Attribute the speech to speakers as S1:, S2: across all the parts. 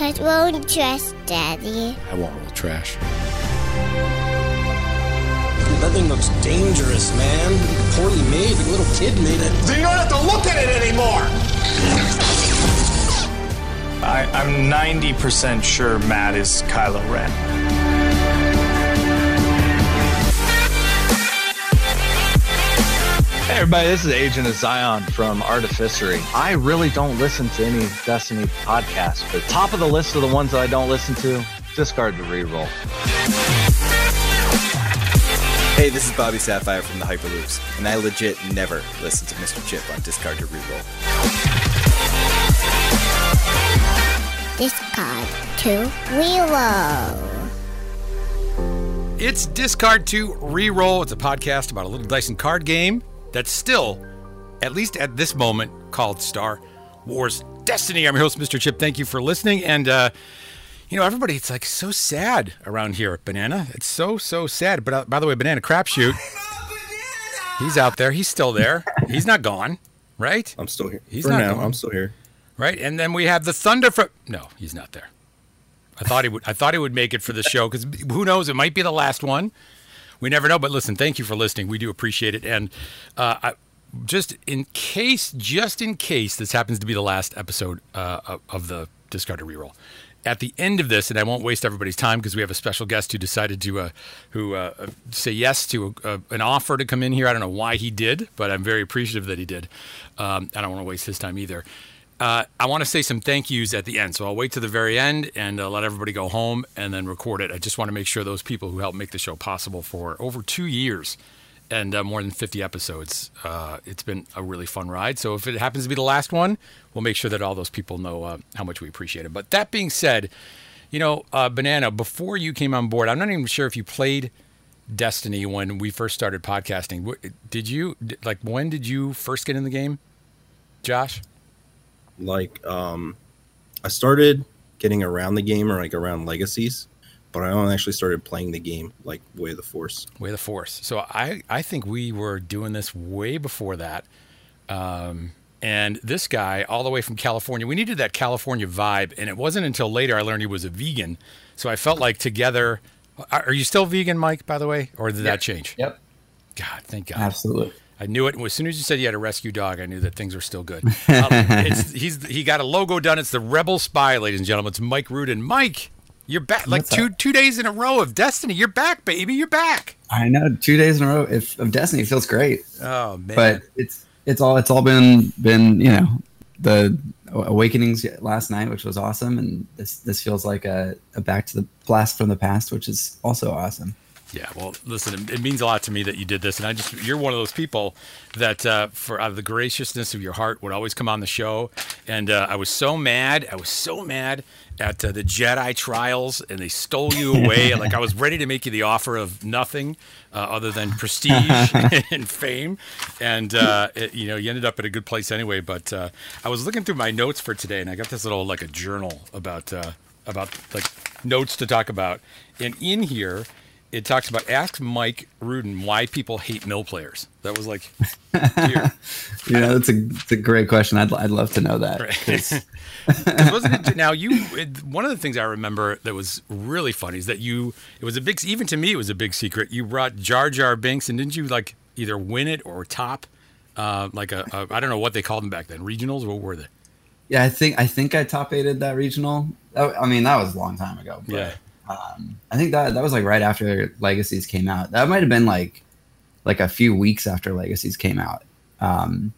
S1: Touch won't trust Daddy.
S2: I won't roll trash.
S3: That thing looks dangerous, man. Poorly made. The little kid made it.
S4: So you don't have to look at it anymore.
S5: I, I'm 90% sure Matt is Kylo Ren.
S6: Hey everybody, this is Agent of Zion from Artificery. I really don't listen to any Destiny podcasts, but top of the list of the ones that I don't listen to, Discard to Reroll.
S7: Hey, this is Bobby Sapphire from the Hyperloops, and I legit never listen to Mr. Chip on Discard to Reroll.
S1: Discard to reroll.
S8: It's Discard to Reroll. It's a podcast about a little Dyson card game that's still, at least at this moment, called Star Wars Destiny. I'm your host, Mr. Chip. Thank you for listening. And, uh, you know, everybody, it's like so sad around here at Banana. It's so, so sad. But uh, by the way, Banana Crapshoot, he's out there. He's still there. He's not gone, right?
S9: I'm still here.
S8: He's
S9: For
S8: not
S9: now,
S8: gone.
S9: I'm still here.
S8: Right. And then we have the Thunder from. No, he's not there. I thought he would. I thought he would make it for the show because who knows? It might be the last one. We never know. But listen, thank you for listening. We do appreciate it. And uh, I, just in case, just in case this happens to be the last episode uh, of- the Discard to Reroll. At the end of this, and I won't waste everybody's time because we have a special guest who decided to uh, who uh, say yes to a, an offer to come in here. I don't know why he did, but I'm very appreciative that he did. Um, I don't want to waste his time either. Uh, I want to say some thank yous at the end, so I'll wait to the very end and uh, let everybody go home and then record it. I just want to make sure those people who helped make the show possible for over two years and uh, more than 50 episodes, uh, it's been a really fun ride. So if it happens to be the last one, we'll make sure that all those people know uh, how much we appreciate it. But that being said, you know, uh, Banana, before you came on board, I'm not even sure if you played Destiny when we first started podcasting. Did you, like, when did you first get in the game, Josh?
S9: Like, um, I started getting around the game or like around legacies, but I only actually started playing the game like Way of the Force.
S8: Way of the Force. So I, I think we were doing this way before that. Um, and this guy, all the way from California, we needed that California vibe. And it wasn't until later I learned he was a vegan. So I felt like together. Are are you still vegan, Mike, by the way? Or did that change?
S10: Yep.
S8: God, thank God.
S10: Absolutely.
S8: I knew it. As soon as you said you had a rescue dog, I knew that things were still good. Um, it's, he's he got a logo done. It's the Rebel Spy, ladies and gentlemen. It's Mike Rudin. Mike, you're back. Like
S10: What's
S8: two two days in a row of Destiny. You're back, baby. You're back.
S10: I know two days in a row if, of Destiny feels great,
S8: Oh man.
S10: but it's it's all it's all been been you know the awakenings last night, which was awesome, and this this feels like a, a back to the blast from the past, which is also awesome.
S8: Yeah, well, listen, it, means a lot to me that you did this, and I just you're one of those people that, uh, for out of the graciousness of your heart, would always come on the show, and uh, I was so mad, I was so mad at uh, the Jedi trials, and they stole you away. like I was ready to make you the offer of nothing uh, other than prestige and fame, and uh, it, you know you ended up at a good place anyway. But uh, I was looking through my notes for today, and I got this little like a journal about uh, about like notes to talk about, and in here it talks about ask Mike Rudin why people hate mill players. That was like.
S10: You know, that's a, it's a great question. I'd, I'd love to know that. 'Cause
S8: wasn't it, now you it, one of the things I remember that was really funny is that you it was a big even to me it was a big secret. You brought Jar Jar Binks and didn't you like either win it or top uh, like a, a I don't know what they called them back then regionals. What were they?
S10: yeah, I think I think I top aided that regional. That- I mean, that was a long time ago. But,
S8: Yeah.
S10: Um, I think that that was like right after Legacies came out. That might have been like like a few weeks after Legacies came out. Um,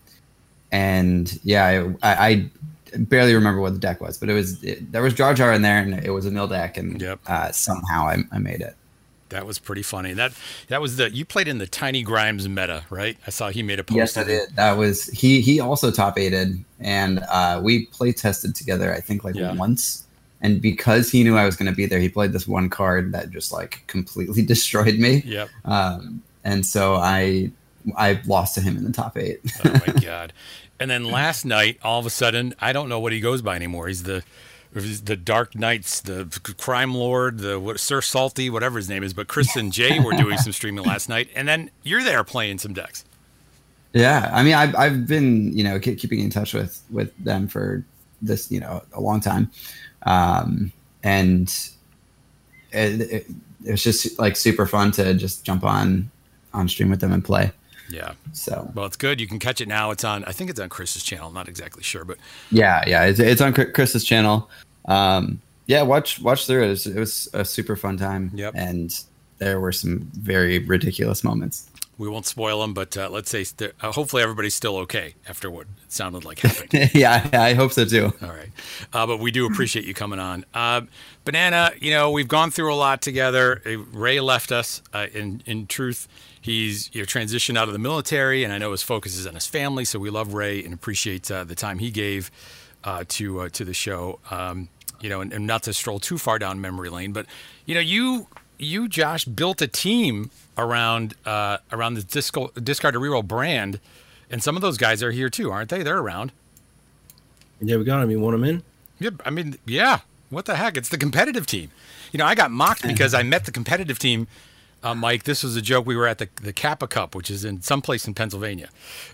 S10: and yeah, I, I, barely remember what the deck was, but it was it, there was Jar Jar in there, and it was a mill deck, and uh, somehow I, I made it.
S8: That was pretty funny. That that was the you played in the Tiny Grimes meta, right? I saw he made a post.
S10: Yes, I did. That was he. He also top aided, and uh, we play tested together. I think like
S8: Yeah.
S10: once. And because he knew I was going to be there, he played this one card that just like completely destroyed me.
S8: Yep.
S10: Um, and so I I lost to him in the top eight.
S8: Oh my god! And then last night, all of a sudden, I don't know what he goes by anymore. He's the he's the Dark Knights, the Crime Lord, the what, Sir Salty, whatever his name is. But Chris and Jay were doing some streaming last night, and then you're there playing some decks.
S10: Yeah, I mean, I've I've been you know keep, keeping in touch with with them for this you know a long time, um, and it, it, it was just like super fun to just jump on on stream with them and play.
S8: Yeah.
S10: So
S8: Well, it's good. You can catch it now. It's on. I think it's on Chris's channel. Not exactly sure, but
S10: yeah, yeah, it's, it's on Chris's channel. Um, yeah, watch watch through it. It was, it was a super fun time.
S8: Yep.
S10: and there were some very ridiculous moments.
S8: We won't spoil them. But uh, let's say st- uh, hopefully everybody's still okay after what it sounded like happened.
S10: yeah, I hope so too.
S8: All right. Uh, but we do appreciate you coming on. Uh, Banana, you know, we've gone through a lot together. Uh, Ray left us. Uh, in, in truth, he's you know, transitioned out of the military, and I know his focus is on his family. So we love Ray and appreciate uh, the time he gave uh, to uh, to the show. Um, you know, and, and not to stroll too far down memory lane, but you know, you you Josh built a team around uh, around the disco, discard to reroll brand, and some of those guys are here too, aren't they? They're around.
S9: Yeah, we got them. You want them in?
S8: Yeah, I mean, yeah. What the heck? It's the competitive team. You know, I got mocked because I met the competitive team. Uh, Mike, this was a joke. We were at the the Kappa Cup, which is in someplace in Pennsylvania,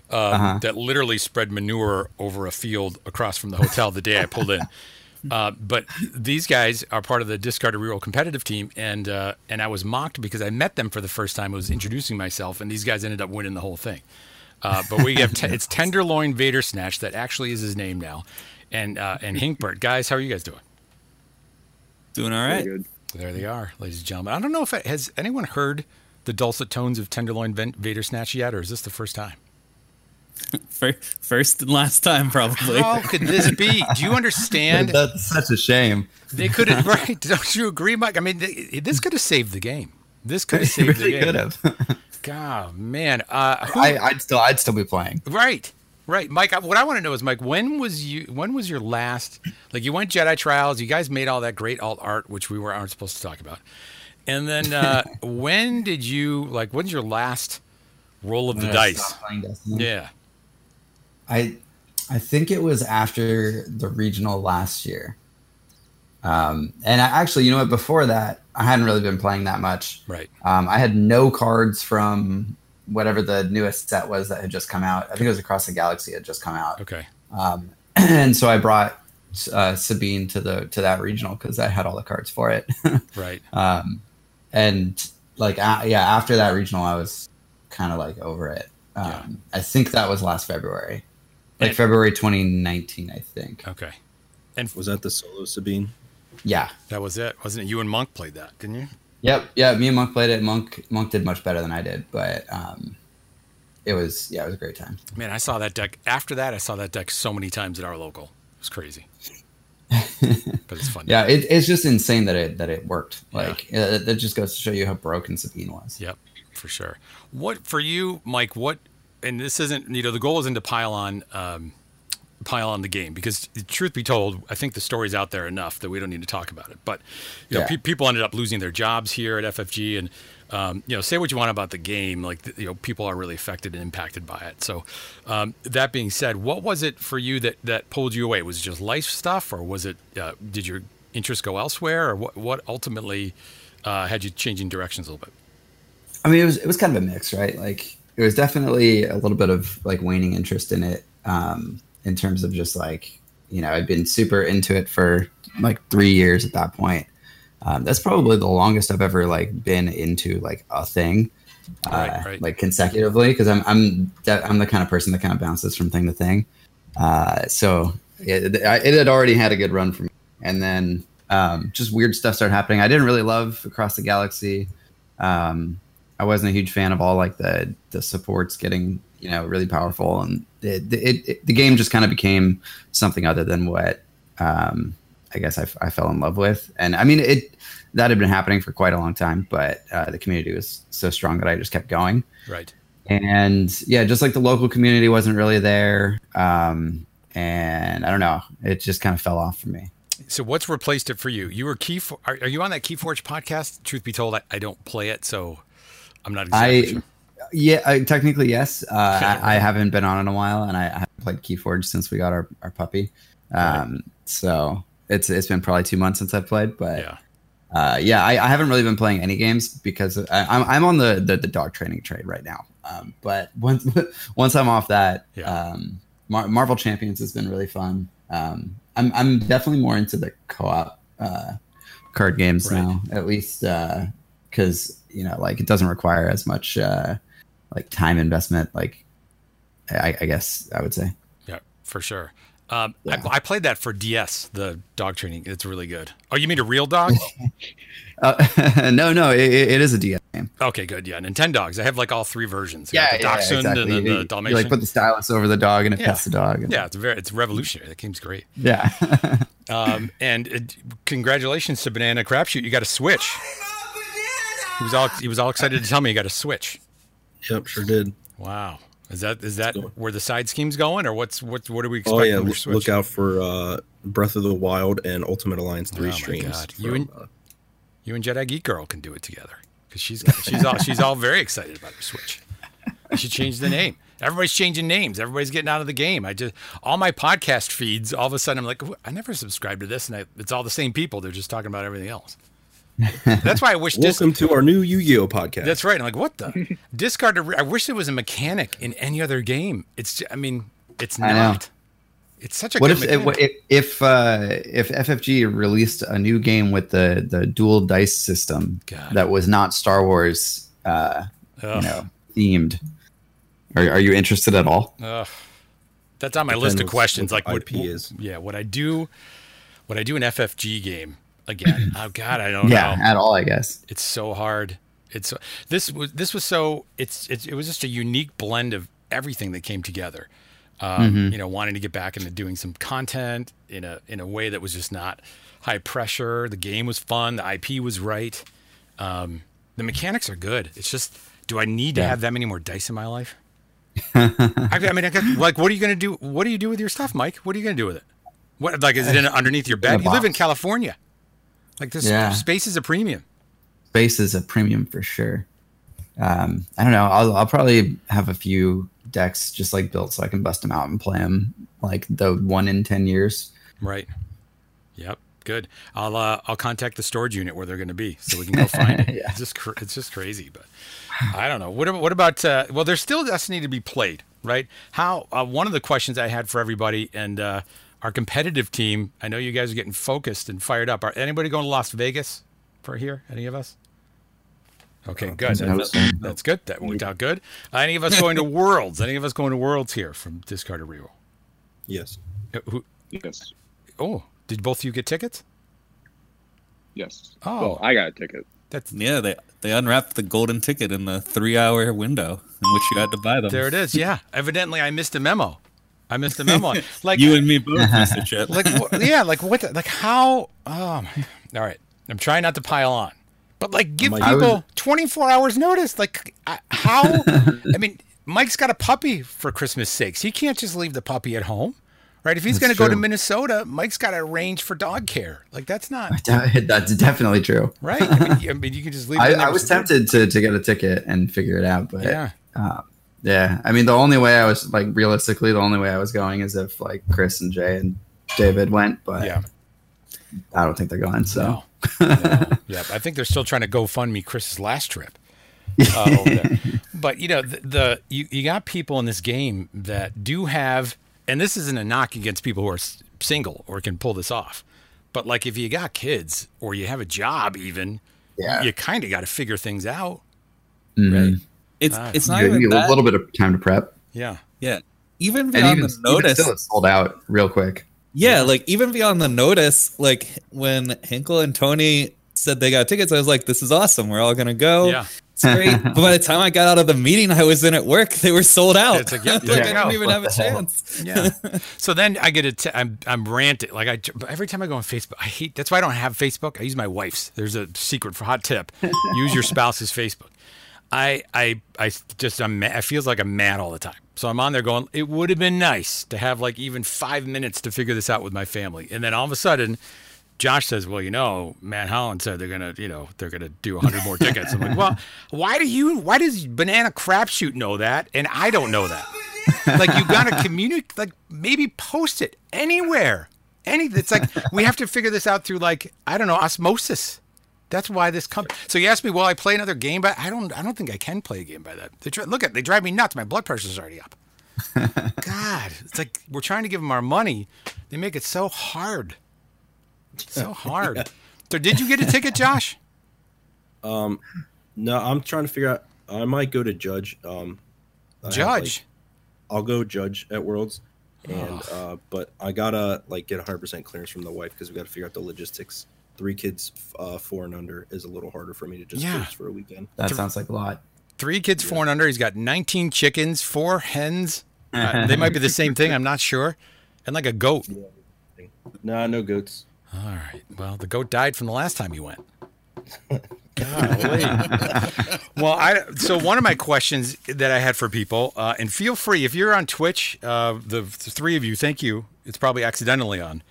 S8: um,
S10: Uh-huh.
S8: that literally spread manure over a field across from the hotel the day I pulled in. Uh, but these guys are part of the Discard to Reroll competitive team, and uh, and I was mocked because I met them for the first time. I was introducing myself, and these guys ended up winning the whole thing. Uh, but we have te- it's Tenderloin Vader Snatch that actually is his name now, and uh, and Hinkbert. Guys, how are you guys doing?
S2: Doing all right.
S8: There they are, ladies and gentlemen. I don't know if it, has anyone heard the dulcet tones of Tenderloin Vader Snatch yet, or is this the first time?
S2: Fir- First and last time, probably.
S8: How could this be? Do you understand?
S10: That's such a shame.
S8: They could have, right? Don't you agree, Mike? I mean, they, this could have saved the game. This could have
S10: It
S8: saved
S10: really
S8: the game.
S10: could have.
S8: God, man. Uh, who-
S10: I, I'd still I'd still be playing.
S8: Right, right, Mike. What I want to know is, Mike, when was you? When was your last? Like, you went Jedi Trials. You guys made all that great alt art, which we were aren't supposed to talk about. And then, uh, when did you like? When's your last roll of the dice?
S10: stopped playing Destiny.
S8: Yeah.
S10: I I think it was after the regional last year. Um, and I actually, you know what? Before that, I hadn't really been playing that much.
S8: Right.
S10: Um, I had no cards from whatever the newest set was that had just come out. I think it was Across the Galaxy had just come out.
S8: Okay.
S10: Um, and so I brought uh, Sabine to the to that regional because I had all the cards for it.
S8: Right.
S10: um, and like a yeah, after that regional, I was kind of like over it. Um, I think that was last February, like
S8: And-
S10: February 2019, I think.
S8: Okay. And
S9: Was that the solo Sabine?
S10: Yeah.
S8: that was it, wasn't it? You and Monk played that, didn't you?
S10: Yep. Yeah. Me and Monk played it. Monk Monk did much better than I did, but um, it was yeah, it was a great time.
S8: Man, I saw that deck. After that, I saw that deck so many times at our local. It was crazy. but it's fun.
S10: Yeah, it, it's just insane that it that it worked. Like uh, that just goes to show you how broken Sabine was.
S8: Yep, for sure. What for you, Mike? What? And this isn't. You know, the goal isn't to pile on, um, pile on the game because, truth be told, I think the story's out there enough that we don't need to talk about it. But you know, pe- people ended up losing their jobs here at FFG, and um, you know, say what you want about the game, like you know, people are really affected and impacted by it. So, um, that being said, what was it for you that that pulled you away? Was it just life stuff, or was it? Uh, did your interest go elsewhere, or what? What ultimately uh, had you changing directions a little bit?
S10: I mean, it was it was kind of a mix, right? Like it was definitely a little bit of like waning interest in it, um, in terms of just like you know I'd been super into it for like three years at that point. Um, that's probably the longest I've ever like been into like a thing, uh,
S8: Right, right.
S10: like consecutively. Because I'm I'm I'm the kind of person that kind of bounces from thing to thing. Uh, so it, it had already had a good run for me, and then um, just weird stuff started happening. I didn't really love Across the Galaxy. Um, I wasn't a huge fan of all like the the supports getting you know really powerful, and it, it, it the game just kind of became something other than what um, I guess I fell in love with. And I mean, it that had been happening for quite a long time, but uh, the community was so strong that I just kept going.
S8: Right.
S10: And yeah, just like the local community wasn't really there. Um, and I don't know, it just kind of fell off for me.
S8: So what's replaced it for you? You were key. Are, are you on that Keyforge podcast? Truth be told, I, I don't play it, so I'm not exactly
S10: I
S8: sure.
S10: yeah, I, technically yes. Uh, I, I haven't been on in a while, and I, I haven't played Keyforge since we got our, our puppy. Um, so it's it's been probably two months since I've played, but
S8: yeah,
S10: uh, yeah, I, I haven't really been playing any games because I, I'm I'm on the, the the dog training trade right now. Um, but once once I'm off that, um, Mar- Marvel Champions has been really fun. Um, I'm I'm definitely more into the co-op uh, card games
S8: Right.
S10: now, at least because you know like it doesn't require as much uh, like time investment. Like I, I guess I would say.
S8: Yeah, for sure. Um, I, I played that for DS, the dog training. It's really good. Oh, you mean a real dog?
S10: Uh, no, no, it, it is a DS game.
S8: okay, good. Yeah, Nintendogs. I have like all three versions. I
S10: Yeah,
S8: the
S10: yeah,
S8: Dachshund
S10: exactly.
S8: and then
S10: You-
S8: the
S10: you,
S8: Dalmatian.
S10: like put the stylus over the dog and it
S8: Yeah.
S10: pets the dog. and-
S8: yeah, it's very it's revolutionary. That game's great.
S10: yeah.
S8: Um, and uh, congratulations to Banana Crapshoot. You got a Switch. He was all he was all excited to tell me he got a Switch.
S9: Yep, sure did.
S8: Wow. Is that is that where the side scheme's going, or what's what what do we expect
S9: Oh yeah, look, look out for uh, Breath of the Wild and Ultimate Alliance three
S8: Oh my
S9: streams.
S8: God. You and-
S9: uh,
S8: You and Jedi Geek Girl can do it together because she's she's all she's all very excited about her Switch. You should change the name. Everybody's changing names. Everybody's getting out of the game. I just all my podcast feeds. All of a sudden, I'm like, I never subscribed to this, and I, it's all the same people. They're just talking about everything else. That's why I wish.
S9: Welcome to our new Yu-Gi-Oh podcast.
S8: that's right. I'm like, what the discard? re- I wish there was a mechanic in any other game. It's. ju- I mean, it's not. It's such a
S10: what
S8: good
S10: if
S8: mechanic.
S10: if if, uh, if FFG released a new game with the the dual dice system that was not Star Wars, uh, you know, themed? Are, are you interested at all?
S8: Ugh. That's on my list of questions. Like what
S9: IP is.
S8: Yeah, what I do, what I do an FFG game again. oh God, I don't
S10: yeah,
S8: know.
S10: at all, I guess.
S8: It's so hard. It's this was this was so it's, it's it was just a unique blend of everything that came together. Um,
S10: Mhm.
S8: You know, wanting to get back into doing some content in a in a way that was just not high pressure. The game was fun. The IP was right. Um, the mechanics are good. It's just, do I need to have that many more dice in my life? I, I mean, I got, like, what are you going to do? What do you do with your stuff, Mike? What are you going to do with it? What, like, is it in, underneath your bed? You live in. California. Like, this
S10: Yeah.
S8: space is a premium.
S10: Space is a premium for sure. Um, I don't know. I'll I'll probably have a few decks just like built so I can bust them out and play them like the one in ten years.
S8: Right. Yep. Good. I'll uh, I'll contact the storage unit where they're going to be so we can go find it.
S10: Yeah.
S8: It's just cr- it's just crazy, but I don't know. What about, what about uh, well? There's still Destiny to be played, right? How uh, one of the questions I had for everybody and uh, our competitive team. I know you guys are getting focused and fired up. Are anybody going to Las Vegas for here? Any of us? Okay, good. That's, that's good. That worked out good. Any of us going to Worlds? Any of us going to Worlds here from Discard to Reroll?
S9: Yes.
S8: Uh, Who,
S11: Yes.
S8: oh, did both of you get tickets?
S11: Yes.
S8: Oh.
S11: Well, I got a ticket.
S8: That's
S2: Yeah, they they unwrapped the golden ticket in the three hour window in which you had to buy them.
S8: There it is. Yeah. Evidently, I missed a memo. I missed a memo. Like
S2: you and me both, Mr. Chip.
S8: Like wh- yeah. Like what? The, like how? Um. All right. I'm trying not to pile on, but like give
S9: Mike-
S8: people
S9: was-
S8: 24 hours notice. Like I- how? I mean, Mike's got a puppy for Christmas sakes. He can't just leave the puppy at home, right? If he's going to go to. Minnesota, Mike's got to arrange for dog care. Like that's not
S10: That's definitely true.
S8: right. I mean, you- I mean, you can just leave.
S10: I, I was tempted to, to get a ticket and figure it out, but
S8: Yeah.
S10: uh, yeah. I mean, the only way I was like realistically, the only way I was going is if like Chris and Jay and David went, but
S8: Yeah.
S10: I don't think they're going. So
S8: Yeah, I think they're still trying to GoFundMe Chris's last trip. Uh. But you know, the, the you, you got people in this game that do have, and this isn't a knock against people who are single or can pull this off. But like, if you got kids or you have a job, even,
S10: Yeah.
S8: you kind of got to figure things out.
S10: Mhm.
S2: It's
S8: Ah.
S2: it's not
S10: You-
S2: even
S10: you- a little bit of time to prep,
S8: Yeah,
S2: yeah, even beyond
S10: even,
S2: the notice.
S10: still, it's sold out real quick.
S2: Yeah, like even beyond the notice, like when Hinkle and Tony said they got tickets. I was like, "This is awesome. We're all gonna go.
S8: Yeah.
S2: It's great." but by the time I got out of the meeting I was in at work, they were sold out.
S8: It's like, yeah,
S2: like. I didn't even
S8: What
S2: have a
S8: the hell?
S2: chance.
S8: Yeah. so then I get a t- I'm I'm ranting like I every time I go on Facebook I hate that's why I don't have Facebook I use my wife's there's a secret for hot tip use your spouse's Facebook I I I just I'm mad, I feels like I'm mad all the time so I'm on there going it would have been nice to have like even five minutes to figure this out with my family and then all of a sudden Josh says, "Well, you know, Matt Holland said they're gonna, you know, they're gonna do hundred more tickets." I'm like, "Well, why do you? Why does Banana Crapshoot know that, and I don't know that? Like, you gotta communicate. Like, maybe post it anywhere. Any. It's like we have to figure this out through like I don't know osmosis. That's why this company. So you asked me, will I play another game? But I don't. I don't think I can play a game by that. They try, look at. They drive me nuts. My blood pressure's already up. God, it's like we're trying to give them our money. They make it so hard. So hard. So did you get a ticket, Josh?
S9: Um, no, I'm trying to figure out. I might go to judge. Um, I have,
S8: Judge?
S9: like- I'll go judge at Worlds, and uh, but I gotta like get 100 percent clearance from the wife because we got to figure out the logistics. Three kids, uh, four and under, is a little harder for me to just
S8: Yeah.
S9: for a weekend.
S10: That sounds like a lot.
S8: Three kids, four and under. He's got 19 chickens, four hens. Uh, they might be the same thing. I'm not sure. And like a goat.
S9: Nah, no goats.
S8: All right. Well, the goat died from the last time you went. Golly. well, I so one of my questions that I had for people, uh, and feel free if you're on Twitch, uh, the, the three of you, thank you. It's probably accidentally on.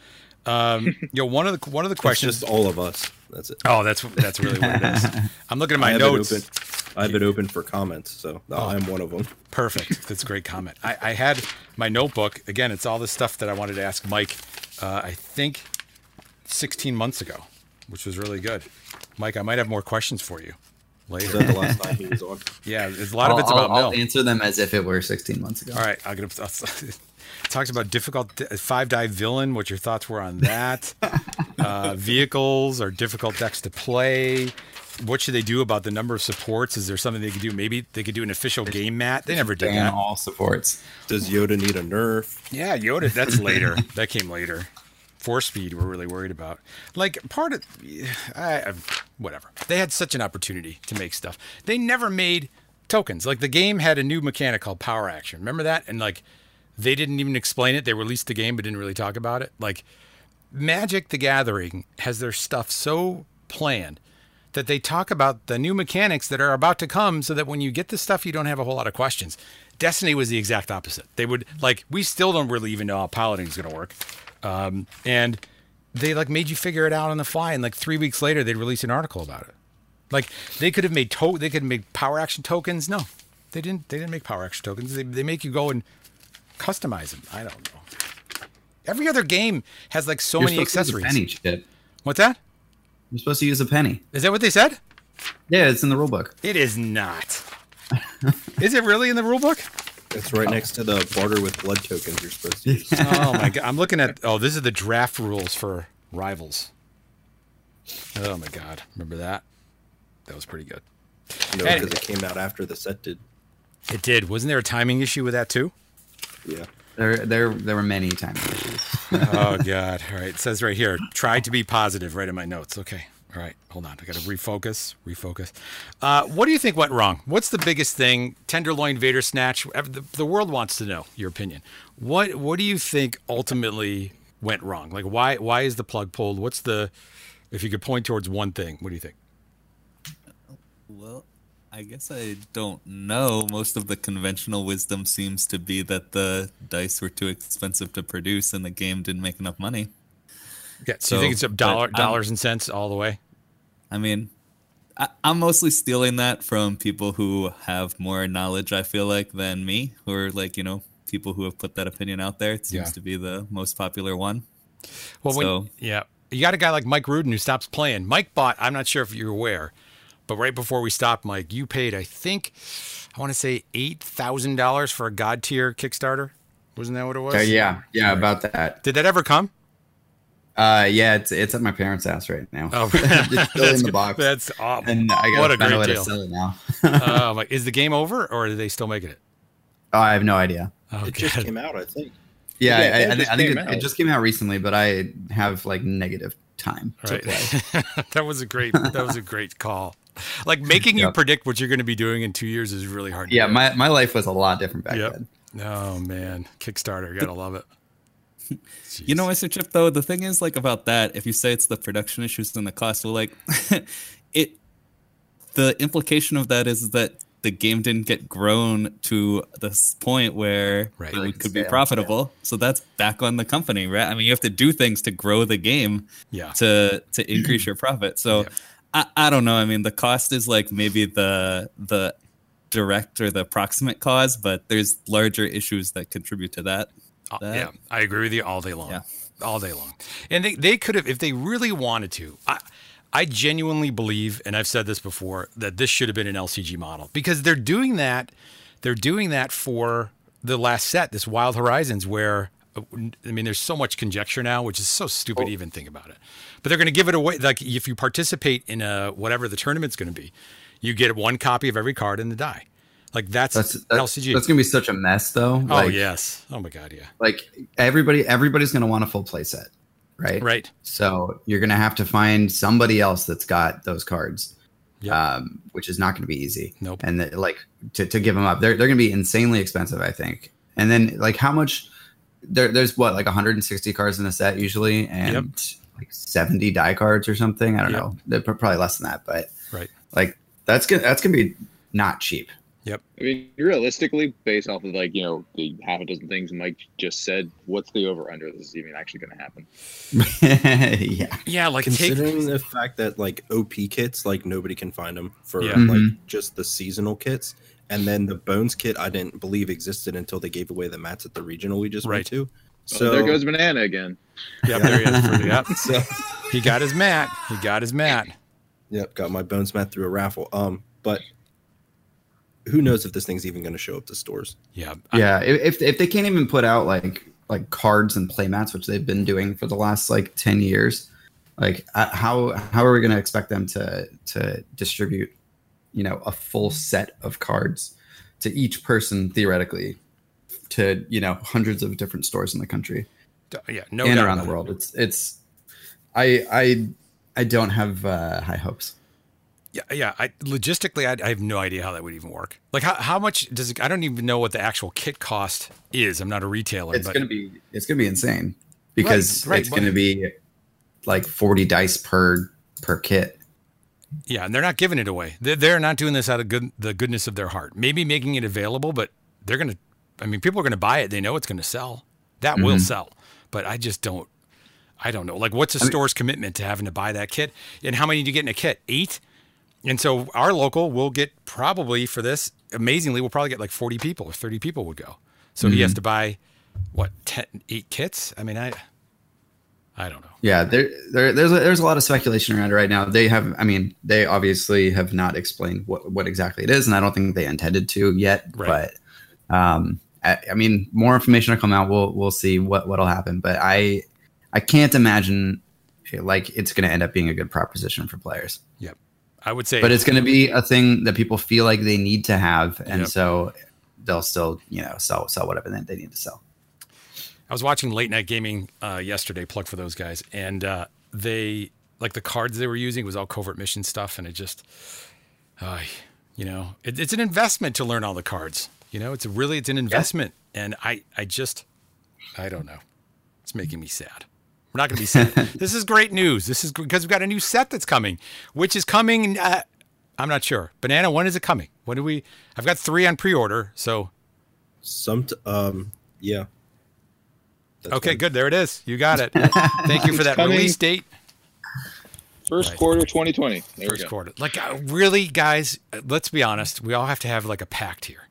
S8: Um, you know, one of the one of the
S9: It's
S8: questions.
S9: just all of us. That's it.
S8: Oh, that's that's really what it is. I'm looking at my
S9: I
S8: notes.
S9: It open, I have it open for comments, so
S8: Oh.
S9: I'm one of them.
S8: Perfect. That's a great comment. I, I had my notebook. Again, it's all the stuff that I wanted to ask Mike, uh, I think 16 months ago, which was really good. Mike, I might have more questions for you later.
S9: The last time he was on?
S8: Yeah, there's a lot
S10: I'll,
S8: of it's
S10: I'll-
S8: about
S10: I'll
S8: Mill.
S10: answer them as if it were 16 months ago.
S8: All right, I'll get. I'll, talks about difficult five die villain. What your thoughts were on that? uh, vehicles are difficult decks to play. What should they do about the number of supports? Is there something they could do? Maybe they could do an official game mat. They never did
S10: Ban
S8: that.
S10: all supports.
S9: Does Yoda need a nerf?
S8: Yeah, Yoda. That's later. that came later. Force speed. We're really worried about. Like part of, I, I- whatever. They had such an opportunity to make stuff. They never made tokens. Like the game had a new mechanic called Power Action. Remember that? And like, they didn't even explain it. They released the game but didn't really talk about it. Like, Magic the Gathering has their stuff so planned that they talk about the new mechanics that are about to come so that when you get the stuff, you don't have a whole lot of questions. Destiny was the exact opposite. They would, like, we still don't really even know how piloting is going to work. Um, and they, like, made you figure it out on the fly. And, like, three weeks later, they'd release an article about it. Like, they could have made, to- they could have made power action tokens. No, they didn't, they didn't make power action tokens. They, they make you go and customize them. I don't know. Every other game has, like, so
S10: You're
S8: many
S10: supposed to use a
S8: accessories.
S10: penny chip.
S8: What's that?
S10: You're supposed to use a penny.
S8: Is that what they said?
S10: Yeah, it's in the rule book.
S8: It is not. is it really in the rule book?
S9: It's right next to the barter with blood tokens you're supposed to use.
S8: oh my god! I'm looking at. Oh, this is the draft rules for rivals. Oh my god! Remember that? That was pretty good.
S9: No,
S8: Hey.
S9: because it came out after the set did.
S8: It did. Wasn't there a timing issue with that too?
S9: Yeah.
S10: There, there, there were many timing issues.
S8: oh god! All right. It says right here. Try to be positive. Right in my notes. Okay. All right. Hold on. I got to refocus. Refocus. Uh, what do you think went wrong? What's the biggest thing? Tenderloin Vader snatch. The, the world wants to know your opinion. What What do you think ultimately went wrong? Like why Why is the plug pulled? What's the if you could point towards one thing, what do you think?
S2: Well, I guess I don't know. Most of the conventional wisdom seems to be that the dice were too expensive to produce and the game didn't make enough money.
S8: Yeah. So, you think it's dollar, dollars and cents all the way?
S2: I mean, I, I'm mostly stealing that from people who have more knowledge, I feel like, than me, who are like, you know, people who have put that opinion out there. It seems
S8: Yeah.
S2: to be the most popular one.
S8: Well, when, yeah, you got a guy like Mike Rudin who stops playing. Mike bought. I'm not sure if you're aware, but right before we stopped, Mike, you paid. I think I want to say eight thousand dollars for a God tier Kickstarter. Wasn't that what it was?
S10: Uh, yeah, yeah, about that.
S8: Did that ever come?
S10: Uh, yeah, it's it's at my parents' house right now.
S8: Oh,
S10: it's still
S8: that's
S10: in the box.
S8: That's aw-
S10: and I
S8: what
S10: gotta
S8: a
S10: find a
S8: great
S10: way
S8: deal.
S10: to sell it now.
S8: oh, like, is the game over or are they still making it?
S10: Oh, I have no idea.
S8: Oh,
S9: it just came out, I think.
S10: Yeah,
S9: Yeah,
S10: I,
S9: it
S10: I,
S9: just
S10: I think it, it just came out recently, but I have like negative time
S8: Right.
S10: to play.
S8: that was a great. That was a great call. Like making you predict what you're going to be doing in two years is really hard.
S10: yeah, my, my life was a lot different back
S8: Yep.
S10: then.
S8: Oh man, Kickstarter, gotta love it.
S2: You know, Mr. Chip, though, the thing is, like, about that, if you say it's the production issues and the cost, well, like, it, the implication of that is that the game didn't get grown to this point where
S8: Right.
S2: it
S8: Like
S2: could be
S10: scale,
S2: profitable. So that's back on the company, right? I mean, you have to do things to grow the game
S8: Yeah.
S2: to to increase your profit. So I, I don't know. I mean, the cost is like maybe the the direct or the approximate cause, but there's larger issues that contribute to that.
S8: Uh,
S2: That-
S8: yeah, I agree with you all day long.
S2: Yeah.
S8: All day long. And they, they could have, if they really wanted to, I, I genuinely believe, and I've said this before, that this should have been an LCG model because they're doing that. They're doing that for the last set, this Wild Horizons, where I mean, there's so much conjecture now, which is so stupid to even think about it. But they're going to give it away. Like if you participate in a whatever the tournament's going to be, you get one copy of every card in the die. Like that's,
S10: That's that's,
S8: LCG.
S10: that's gonna be such a mess though.
S8: oh
S10: Like,
S8: yes. Oh my god. Yeah.
S10: Like everybody everybody's gonna want a full play set, right?
S8: Right.
S10: So you're gonna have to find somebody else that's got those cards.
S8: Yep.
S10: Um, which is not gonna be easy.
S8: Nope.
S10: And that, like to, to give them up, they're they're gonna be insanely expensive, I think. And then like how much there there's what, like 160 cards in a set usually and like 70 die cards or something. I don't
S8: Yep.
S10: know. They're probably less than that, but
S8: Right.
S10: like that's gonna that's gonna be not cheap.
S8: Yep.
S11: I mean, realistically, based off of like you know the half a dozen things Mike just said, what's the over under this is even actually going to happen?
S10: yeah.
S8: Yeah, like take
S9: Considering the fact that like OP kits, like nobody can find them for
S8: Yeah.
S9: like
S10: Mhm.
S9: just the seasonal kits, and then the Bones kit I didn't believe existed until they gave away the mats at the regional we just
S8: Right.
S9: went to.
S11: So
S9: So
S11: there goes banana again.
S8: Yep, there he is. Yep.
S9: So
S8: He got his mat. He got his mat.
S9: yep, got my Bones mat through a raffle. Um, but who knows if this thing's even going to show up to stores?
S8: Yeah.
S10: yeah if, if if they can't even put out like like cards and playmats which they've been doing for the last like 10 years like uh, how how are we going to expect them to to distribute you know a full set of cards to each person theoretically to you know hundreds of different stores in the country
S8: Yeah. No
S10: and around the
S8: it.
S10: world it's it's i i i don't have uh, high hopes
S8: Yeah, yeah. I logistically, I, I have no idea how that would even work. Like, how, how much does it? I don't even know what the actual kit cost is. I'm not a retailer,
S10: it's
S8: but
S10: going to be it's going to be insane because
S8: right,
S10: it's
S8: but-
S10: going to be like 40 dice per per kit
S8: yeah, and they're not giving it away. They're, they're not doing this out of good the goodness of their heart. Maybe making it available, but they're gonna. I mean, people are gonna buy it. They know it's gonna sell. That will
S10: Mhm.
S8: sell. But I just don't. I don't know. Like, what's a
S10: I mean-
S8: store's commitment to having to buy that kit? And how many do you get in a kit? Eight. And so our local will get probably for this. Amazingly, we'll probably get like 40 people or 30 people would go. So he has
S10: Mhm.
S8: to buy what 10, eight kits. I mean, I. I don't know.
S10: Yeah, there, there, there's a, there's a lot of speculation around it right now. They have, I mean, they obviously have not explained what, what exactly it is, and I don't think they intended to yet.
S8: Right.
S10: But, um, I, I mean, more information will come out. We'll we'll see what what'll happen. But I I can't imagine like it's going to end up being a good proposition for players.
S8: Yep. I would say.
S10: But it's going to be a thing that people feel like they need to have, and
S8: Yep.
S10: so they'll still you know sell sell whatever they, they need to sell.
S8: I was watching late night gaming uh, yesterday. Plug for those guys, and uh, they like the cards they were using was all covert mission stuff, and it just, uh, you know, it, it's an investment to learn all the cards. You know, it's a really it's an investment, and I I just I don't know. It's making me sad. We're not going to be sad. this is great news. This is because we've got a new set that's coming, which is coming. Uh, I'm not sure. Banana, when is it coming? When do we? I've got three on pre-order. So
S9: Some, um, yeah. That's
S8: okay,
S9: fine.
S8: good. There it is. You got it. Thank you for that
S11: coming.
S8: release date.
S11: First quarter 2020. There we
S8: First
S11: go.
S8: quarter. Like, uh, really, guys, uh, let's be honest. We all have to have like a pact here.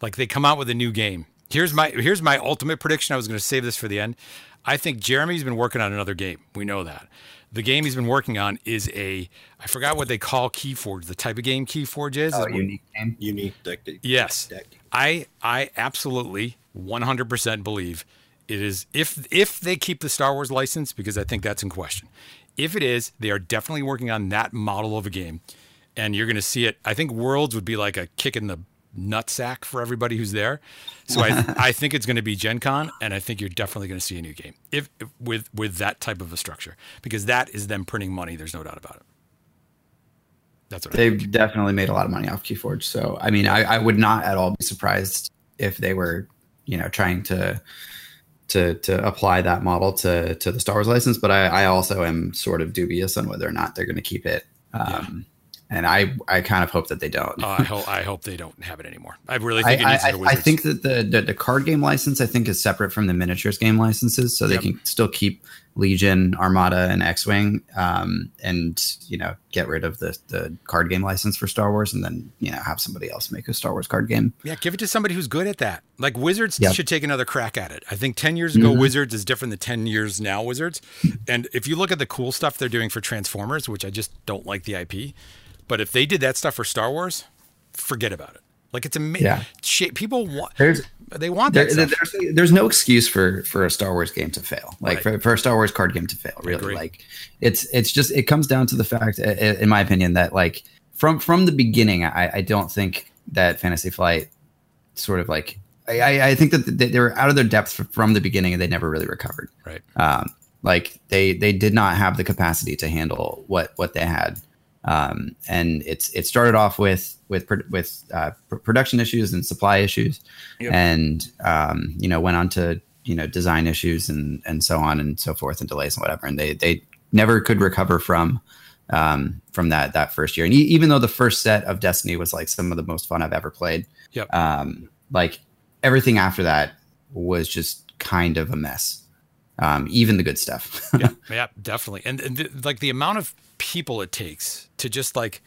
S8: Like, they come out with a new game. Here's my here's my ultimate prediction. I was going to save this for the end. I think Jeremy's been working on another game. We know that. The game he's been working on is a I forgot what they call Keyforge. The type of game Keyforge is.
S10: Oh,
S8: is-
S10: unique game.
S9: Unique deck. deck-
S8: Yes.
S9: Deck.
S8: I I absolutely 100% believe it is if if they keep the Star Wars license because I think that's in question. If it is, they are definitely working on that model of a game and you're going to see it. I think Worlds would be like a kick in the nutsack for everybody who's there. So I, I think it's going to be Gen Con, and I think you're definitely going to see a new game if, if with with that type of a structure because that is them printing money. There's no doubt about it. That's what
S10: They've definitely made a lot of money off Keyforge. So I mean, I, I would not at all be surprised if they were, you know, trying to to to apply that model to to the Star Wars license. But I, I also am sort of dubious on whether or not they're going to keep it. Um, And I I kind of hope that they don't.
S8: Uh, I hope I hope they don't have it anymore. I really
S10: I,
S8: think it needs
S10: I,
S8: go
S10: I think that the, the the card game license I think is separate from the miniatures game licenses, so they can still keep Legion, Armada, and X Wing, um, and you know get rid of the the card game license for Star Wars, and then you know have somebody else make a Star Wars card game.
S8: Yeah, give it to somebody who's good at that. Like Wizards
S10: Yep.
S8: should take another crack at it. I think 10 years ago,
S10: Mhm.
S8: Wizards is different than 10 years now, Wizards. And if you look at the cool stuff they're doing for Transformers, which I just don't like the IP, but if they did that stuff for Star Wars, forget about it. Like it's amazing.
S10: Yeah.
S8: People want,
S10: There's
S8: they want
S10: there,
S8: that stuff.
S10: there's there's no excuse for for a Star Wars game to fail. Like
S8: Right.
S10: for, for a Star Wars card game to fail, really. Like it's it's just it comes down to the fact, in my opinion, that like from from the beginning, I, I don't think that Fantasy Flight sort of like I, I- I think that they, they were out of their depth from the beginning and they never really recovered.
S8: Right.
S10: Um, like they they did not have the capacity to handle what what they had. Um, and it's it started off with with with uh, pr- production issues and supply issues,
S8: Yep.
S10: and um, you know went on to you know design issues and and so on and so forth and delays and whatever. And they they never could recover from um, from that that first year. And e- even though the first set of Destiny was like some of the most fun I've ever played,
S8: Yep.
S10: um, like everything after that was just kind of a mess. Um, even the good stuff.
S8: yeah, yeah, definitely. And, and the, like the amount of people it takes to just like,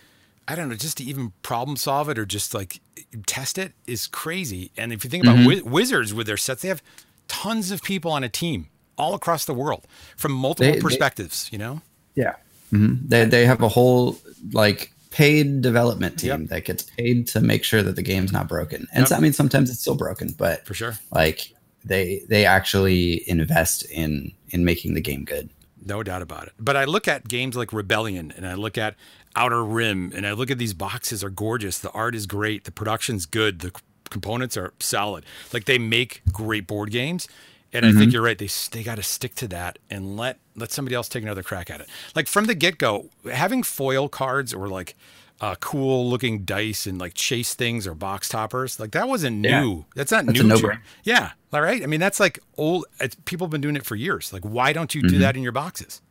S8: I don't know, just to even problem solve it or just like test it is crazy. And if you think about
S10: Mhm.
S8: Wiz- Wizards with their sets, they have tons of people on a team all across the world from multiple
S10: They- they-
S8: perspectives, you know?
S10: Yeah. hmm They they have a whole like paid development team that gets paid to make sure that the game's not broken. And so, I mean, sometimes it's still broken, but
S8: For sure.
S10: like they they actually invest in in making the game good.
S8: No doubt about it. But I look at games like Rebellion and I look at Outer Rim and I look at these boxes are gorgeous. The art is great. The production's good. The components are solid. Like they make great board games. And I think
S10: Mhm.
S8: you're right. They they got to stick to that and let let somebody else take another crack at it. Like from the get go, having foil cards or like uh, cool looking dice and like chase things or box toppers, like that wasn't
S10: Yeah.
S8: new. That's not
S10: That's
S8: new. yeah, all right. I mean, that's like old. It's, people have been doing it for years. Like, why don't you do
S10: Mhm.
S8: that in your boxes?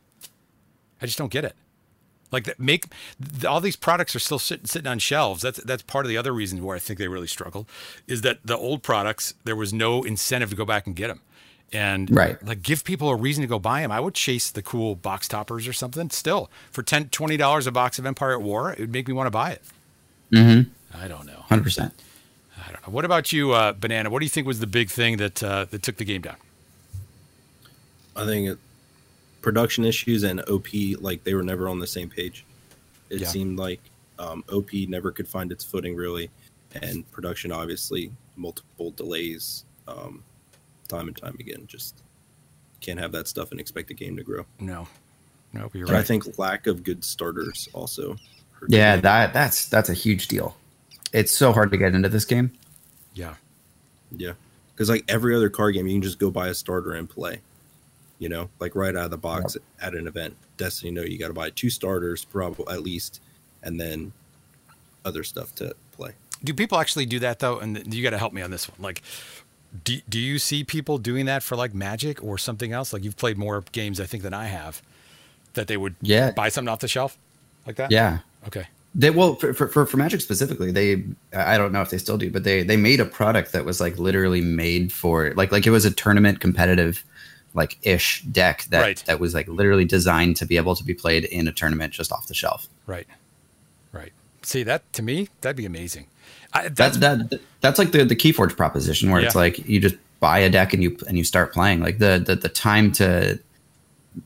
S8: I just don't get it. Like that make all these products are still sit, sitting on shelves. That's that's part of the other reason where I think they really struggled is that the old products there was no incentive to go back and get them, and
S10: Right.
S8: like give people a reason to go buy them. I would chase the cool box toppers or something. Still for 10 20 dollars a box of Empire at War, it would make me want to buy it.
S10: Mm-hmm.
S8: I don't know.
S10: Hundred percent.
S8: I don't know. What about you, uh, Banana? What do you think was the big thing that uh, that took the game down?
S9: I think it, production issues and OP like they were never on the same page. It
S8: Yeah.
S9: seemed like um, OP never could find its footing really, and production obviously multiple delays, um, time and time again. Just can't have that stuff and expect the game to grow.
S8: No, nope, you're
S9: And I think lack of good starters also. hurt
S10: Yeah,
S9: game.
S10: that that's that's a huge deal. It's so hard to get into this game.
S8: Yeah.
S9: Yeah, because like every other card game, you can just go buy a starter and play. You know, like right out of the box at an event. Destiny, no, you got to buy two starters, probably at least, and then other stuff to play.
S8: Do people actually do that though? And you got to help me on this one. Like, do, do you see people doing that for like Magic or something else? Like you've played more games, I think, than I have. That they would
S10: Yeah.
S8: buy something off the shelf like that.
S10: Yeah.
S8: Okay.
S10: They well for, for for for Magic specifically, they I don't know if they still do, but they they made a product that was like literally made for like like it was a tournament competitive like ish deck that
S8: Right.
S10: that was like literally designed to be able to be played in a tournament just off the shelf.
S8: Right. Right. See that to me, that'd be amazing. I,
S10: That's that that's like the the Keyforge proposition where it's like you just buy a deck and you and you start playing. Like the the, the time to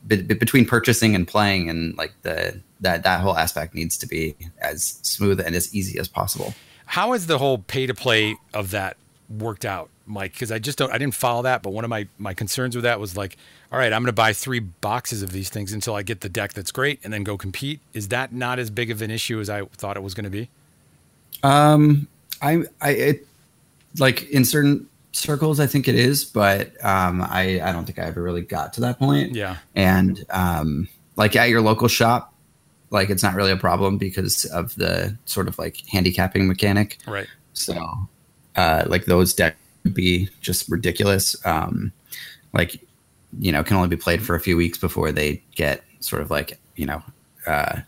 S10: be- between purchasing and playing and like the that that whole aspect needs to be as smooth and as easy as possible.
S8: How has the whole pay to play of that worked out, Mike? Because I just don't, I didn't follow that. But one of my my concerns with that was like, all right, I'm going to buy three boxes of these things until I get the deck that's great, and then go compete. Is that not as big of an issue as I thought it was going to be?
S10: Um, I I it, like in certain circles I think it is, but um, I I don't think I ever really got to that point.
S8: Yeah.
S10: And um, like at your local shop, like it's not really a problem because of the sort of like handicapping mechanic.
S8: Right.
S10: So, uh, like those decks would be just ridiculous. Um, like, you know, can only be played for a few weeks before they get sort of like, you know, uh,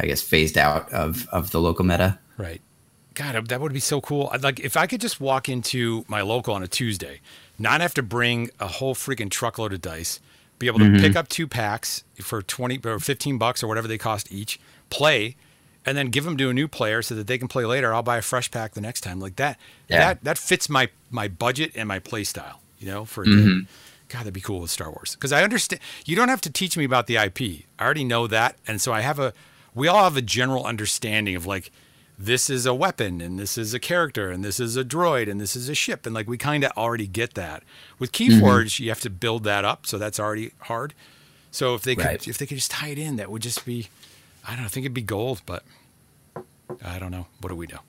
S10: I guess phased out of of the local meta.
S8: Right. God, that would be so cool. Like if I could just walk into my local on a Tuesday, not have to bring a whole freaking truckload of dice, be able to
S10: Mhm.
S8: pick up two packs for 20 or 15 bucks or whatever they cost each, play, and then give them to a new player so that they can play later. I'll buy a fresh pack the next time. Like that,
S10: Yeah.
S8: that that fits my my budget and my play style, you know, for a
S10: Mhm.
S8: game. God, that'd be cool with Star Wars. Because I understand you don't have to teach me about the IP. I already know that. And so I have a we all have a general understanding of like this is a weapon and this is a character and this is a droid and this is a ship. And like we kind of already get that. With mm-hmm. Keyforge, you have to build that up, so that's already hard. So if they could
S10: Right.
S8: if they could just tie it in, that would just be I don't know, I think it'd be gold, but I don't know. What do we know?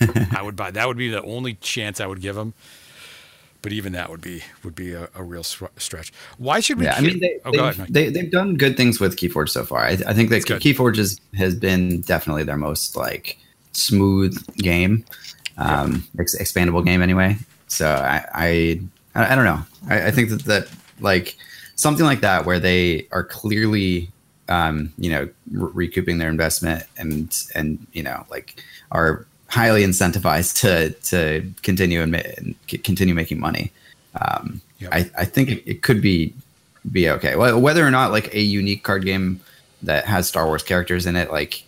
S8: I would buy that would be the only chance I would give them. But even that would be would be a, a real str- stretch. Why should we?
S10: Yeah, I mean, they,
S8: oh,
S10: they've. They, they've done good things with Keyforge so far. I, I think that
S8: good.
S10: Keyforge is, has been definitely their most like smooth game, um, ex- expandable game anyway. So I, I, I I don't know. I, I think that that like something like that where they are clearly, um, you know, re- recouping their investment and and you know like are highly incentivized to to continue and, ma- continue making money. Um, I, I think it, it could be be okay. Well, whether or not like a unique card game that has Star Wars characters in it, like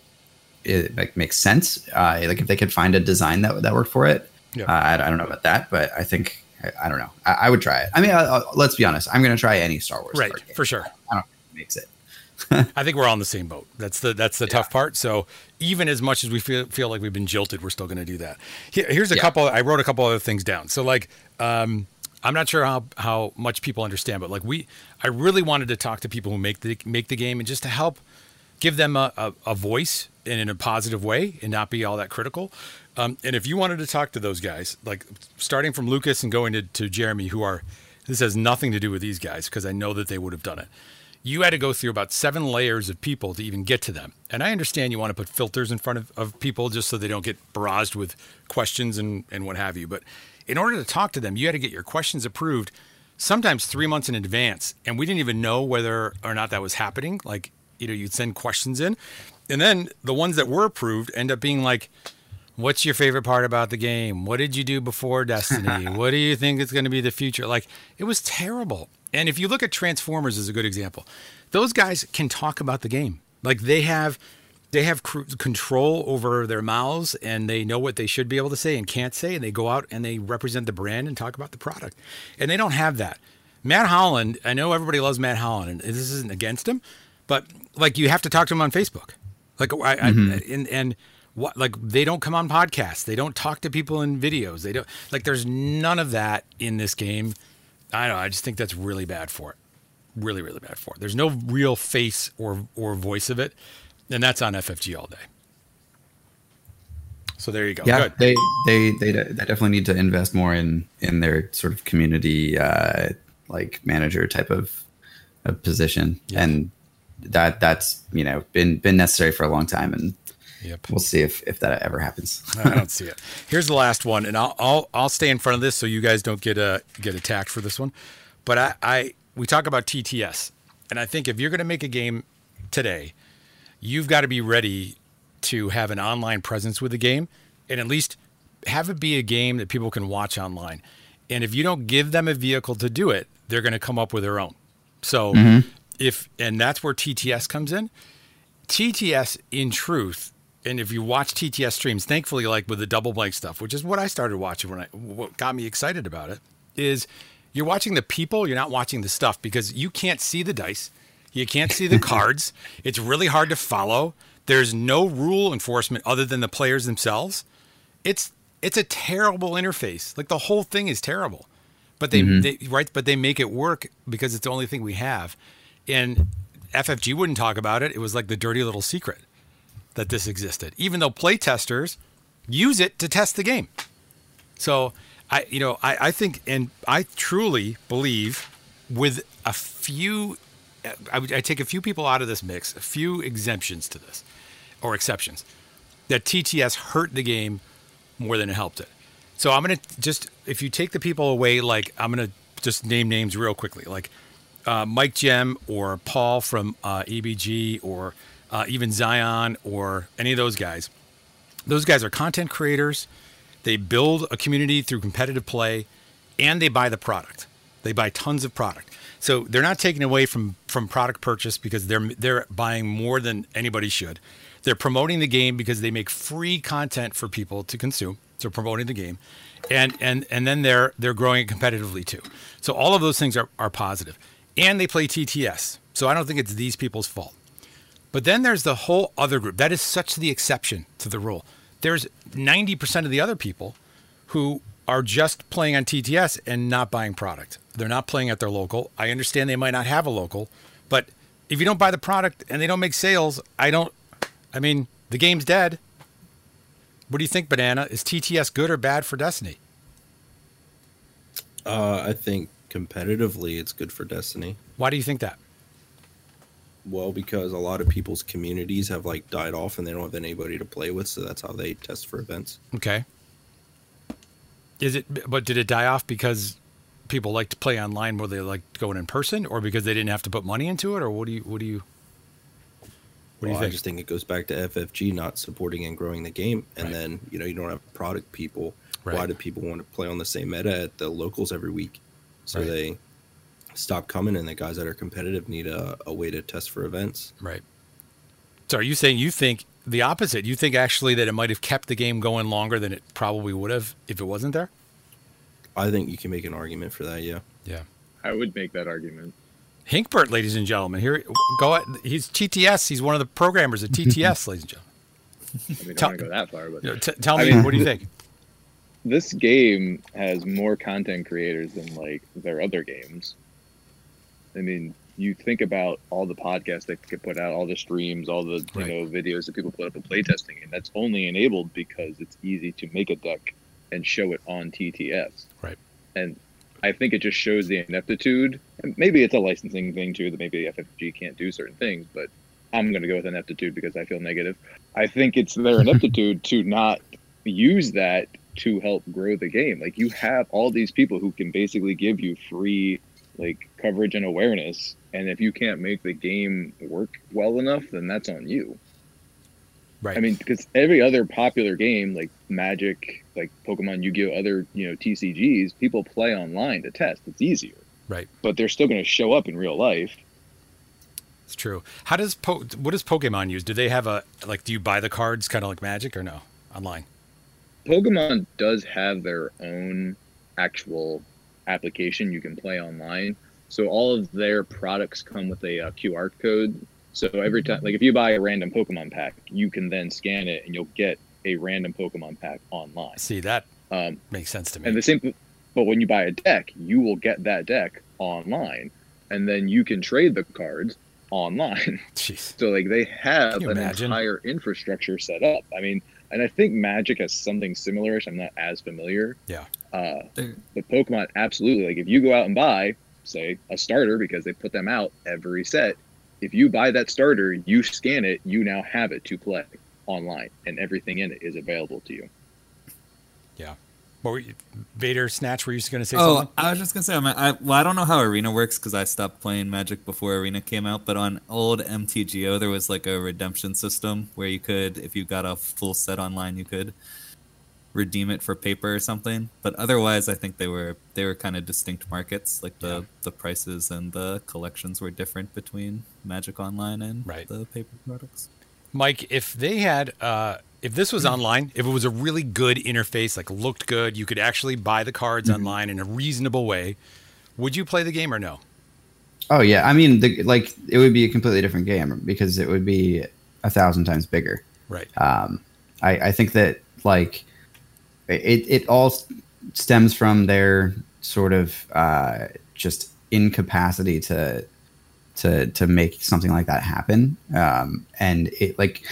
S10: it like makes sense. Uh, like if they could find a design that that worked for it,
S8: Yeah.
S10: uh, I, I don't know about that, but I think I, I don't know. I, I would try it. I mean, I, I, let's be honest. I'm going to try any Star Wars
S8: right for sure.
S10: I don't think it makes it.
S8: I think we're all on the same boat. That's the that's the tough part. So even as much as we feel feel like we've been jilted, we're still going to do that. Here, here's a
S10: Yeah.
S8: couple. I wrote a couple other things down. So like, um, I'm not sure how how much people understand, but like we, I really wanted to talk to people who make the make the game and just to help give them a, a, a voice and in a positive way and not be all that critical. Um, and if you wanted to talk to those guys, like starting from Lucas and going to, to Jeremy, who are this has nothing to do with these guys because I know that they would have done it. You had to go through about seven layers of people to even get to them. And I understand you want to put filters in front of, of people just so they don't get barraged with questions and, and what have you. But in order to talk to them, you had to get your questions approved sometimes three months in advance. And we didn't even know whether or not that was happening. Like, you know, you'd send questions in. And then the ones that were approved end up being like, what's your favorite part about the game? What did you do before Destiny? what do you think is going to be the future? Like, it was terrible. And if you look at Transformers as a good example, those guys can talk about the game. Like they have they have cr- control over their mouths and they know what they should be able to say and can't say and they go out and they represent the brand and talk about the product. And they don't have that. Matt Holland, I know everybody loves Matt Holland and this isn't against him, but like you have to talk to him on Facebook. Like I,
S10: Mhm.
S8: I and and what like they don't come on podcasts. They don't talk to people in videos. They don't like there's none of that in this game. I don't know. I just think that's really bad for it. Really, really bad for it. There's no real face or or voice of it, and that's on FFG all day. So there you go.
S10: Yeah,
S8: Good.
S10: they they they they definitely need to invest more in in their sort of community uh, like manager type of, of position, and that that's you know been been necessary for a long time, and
S8: Yep.
S10: we'll see if if that ever happens.
S8: I don't see it. Here's the last one, and I'll I'll I'll stay in front of this so you guys don't get uh, get attacked for this one. But I, I we talk about TTS, and I think if you're going to make a game today, you've got to be ready to have an online presence with the game, and at least have it be a game that people can watch online. And if you don't give them a vehicle to do it, they're going to come up with their own. So
S10: Mhm.
S8: if and that's where TTS comes in. TTS, in truth, and if you watch TTS streams, thankfully, like with the double blank stuff, which is what I started watching when I what got me excited about it, is you're watching the people, you're not watching the stuff because you can't see the dice, you can't see the cards. It's really hard to follow. There's no rule enforcement other than the players themselves. It's it's a terrible interface. Like the whole thing is terrible. But they,
S10: Mhm.
S8: they right, but they make it work because it's the only thing we have. And FFG wouldn't talk about it. It was like the dirty little secret that this existed. Even though playtesters use it to test the game. So I, you know, I, I think, and I truly believe, with a few, I, I take a few people out of this mix, a few exemptions to this, or exceptions, that TTS hurt the game more than it helped it. So I'm gonna just, if you take the people away, like I'm gonna just name names real quickly, like uh, Mike Gem or Paul from uh, EBG or uh, even Zion or any of those guys. Those guys are content creators. They build a community through competitive play, and they buy the product. They buy tons of product. So they're not taking away from from product purchase because they're they're buying more than anybody should. They're promoting the game because they make free content for people to consume. So promoting the game, and and and then they're they're growing it competitively too. So all of those things are are positive, and they play TTS. So I don't think it's these people's fault. But then there's the whole other group. That is such the exception to the rule. There's 90% of the other people who are just playing on TTS and not buying product. They're not playing at their local. I understand they might not have a local, but if you don't buy the product and they don't make sales, I don't I mean, the game's dead. What do you think, Banana? Is TTS good or bad for Destiny?
S9: Uh, I think competitively, it's good for Destiny.
S8: Why do you think that?
S9: Well, because a lot of people's communities have like died off and they don't have anybody to play with, so that's how they test for events.
S8: Okay. Is it but did it die off because people like to play online more they like going in person or because they didn't have to put money into it or what do you what do you what do you
S9: Well, I just think it goes back to FFG not supporting and growing the game, and then you know you don't have product people. Why do people want to play on the same meta at the locals every week? So
S8: Right.
S9: they stop coming, and the guys that are competitive need a, a way to test for events.
S8: Right. So are you saying you think the opposite? You think actually that it might have kept the game going longer than it probably would have if it wasn't there?
S9: I think you can make an argument for that. Yeah.
S8: Yeah.
S11: I would make that argument.
S8: Hinkbert, ladies and gentlemen, here go. At, he's TTS. He's one of the programmers at TTS, ladies and gentlemen.
S11: I mean, I
S8: Tell-
S11: don't go that far, but
S8: You know, t- tell
S11: I
S8: me,
S11: mean-
S8: what do you think?
S11: this game has more content creators than like their other games. I mean, you think about all the podcasts that get put out, all the streams, all the you
S8: Right.
S11: know videos that people put up in playtesting, and that's only enabled because it's easy to make a deck and show it on TTS.
S8: Right.
S11: And I think it just shows the ineptitude. And maybe it's a licensing thing too that maybe the FFG can't do certain things, but I'm going to go with ineptitude because I feel negative. I think it's their ineptitude to not use that to help grow the game. Like you have all these people who can basically give you free like coverage and awareness, and if you can't make the game work well enough, then that's on you.
S8: Right.
S11: I mean, because every other popular game like Magic, like Pokemon, Yu-Gi-Oh, other you know TCGs, people play online to test. It's easier,
S8: Right.
S11: but they're still going to show up in real life.
S8: It's true. How does po- what does Pokemon use? Do they have a like? Do you buy the cards kind of like Magic or no online?
S11: Pokemon does have their own actual application you can play online. So all of their products come with a uh, QR code. So every time, like if you buy a random Pokemon pack, you can then scan it and you'll get a random Pokemon pack online.
S8: See that
S11: Um,
S8: makes sense to me.
S11: and the same, but when you buy a deck, you will get that deck online, and then you can trade the cards online.
S8: Jeez.
S11: So like they have an
S8: imagine?
S11: entire infrastructure set up. I mean, and I think Magic has something similar. I'm not as familiar.
S8: Yeah.
S11: Uh, but Pokemon, absolutely. Like if you go out and buy, say, a starter because they put them out every set, if you buy that starter, you scan it, you now have it to play online, and everything in it is available to you.
S8: Yeah. What were you, Vader Snatch? Were you just going to say
S2: oh,
S8: something?
S2: I was just gonna say, I, mean, I well, I don't know how Arena works because I stopped playing Magic before Arena came out. But on old MTGO, there was like a redemption system where you could, if you got a full set online, you could redeem it for paper or something. But otherwise, I think they were they were kind of distinct markets. Like the the prices and the collections were different between Magic Online and
S8: Right.
S2: the paper products.
S8: Mike, if they had, uh, if this was online, if it was a really good interface, like looked good, you could actually buy the cards
S2: Hmm.
S8: online in a reasonable way, would you play the game or no?
S10: Oh yeah, I mean, the, like it would be a completely different game because it would be a thousand times bigger.
S8: Right.
S10: Um, I, I think that like it it all stems from their sort of uh, just incapacity to to to make something like that happen. Um, and it like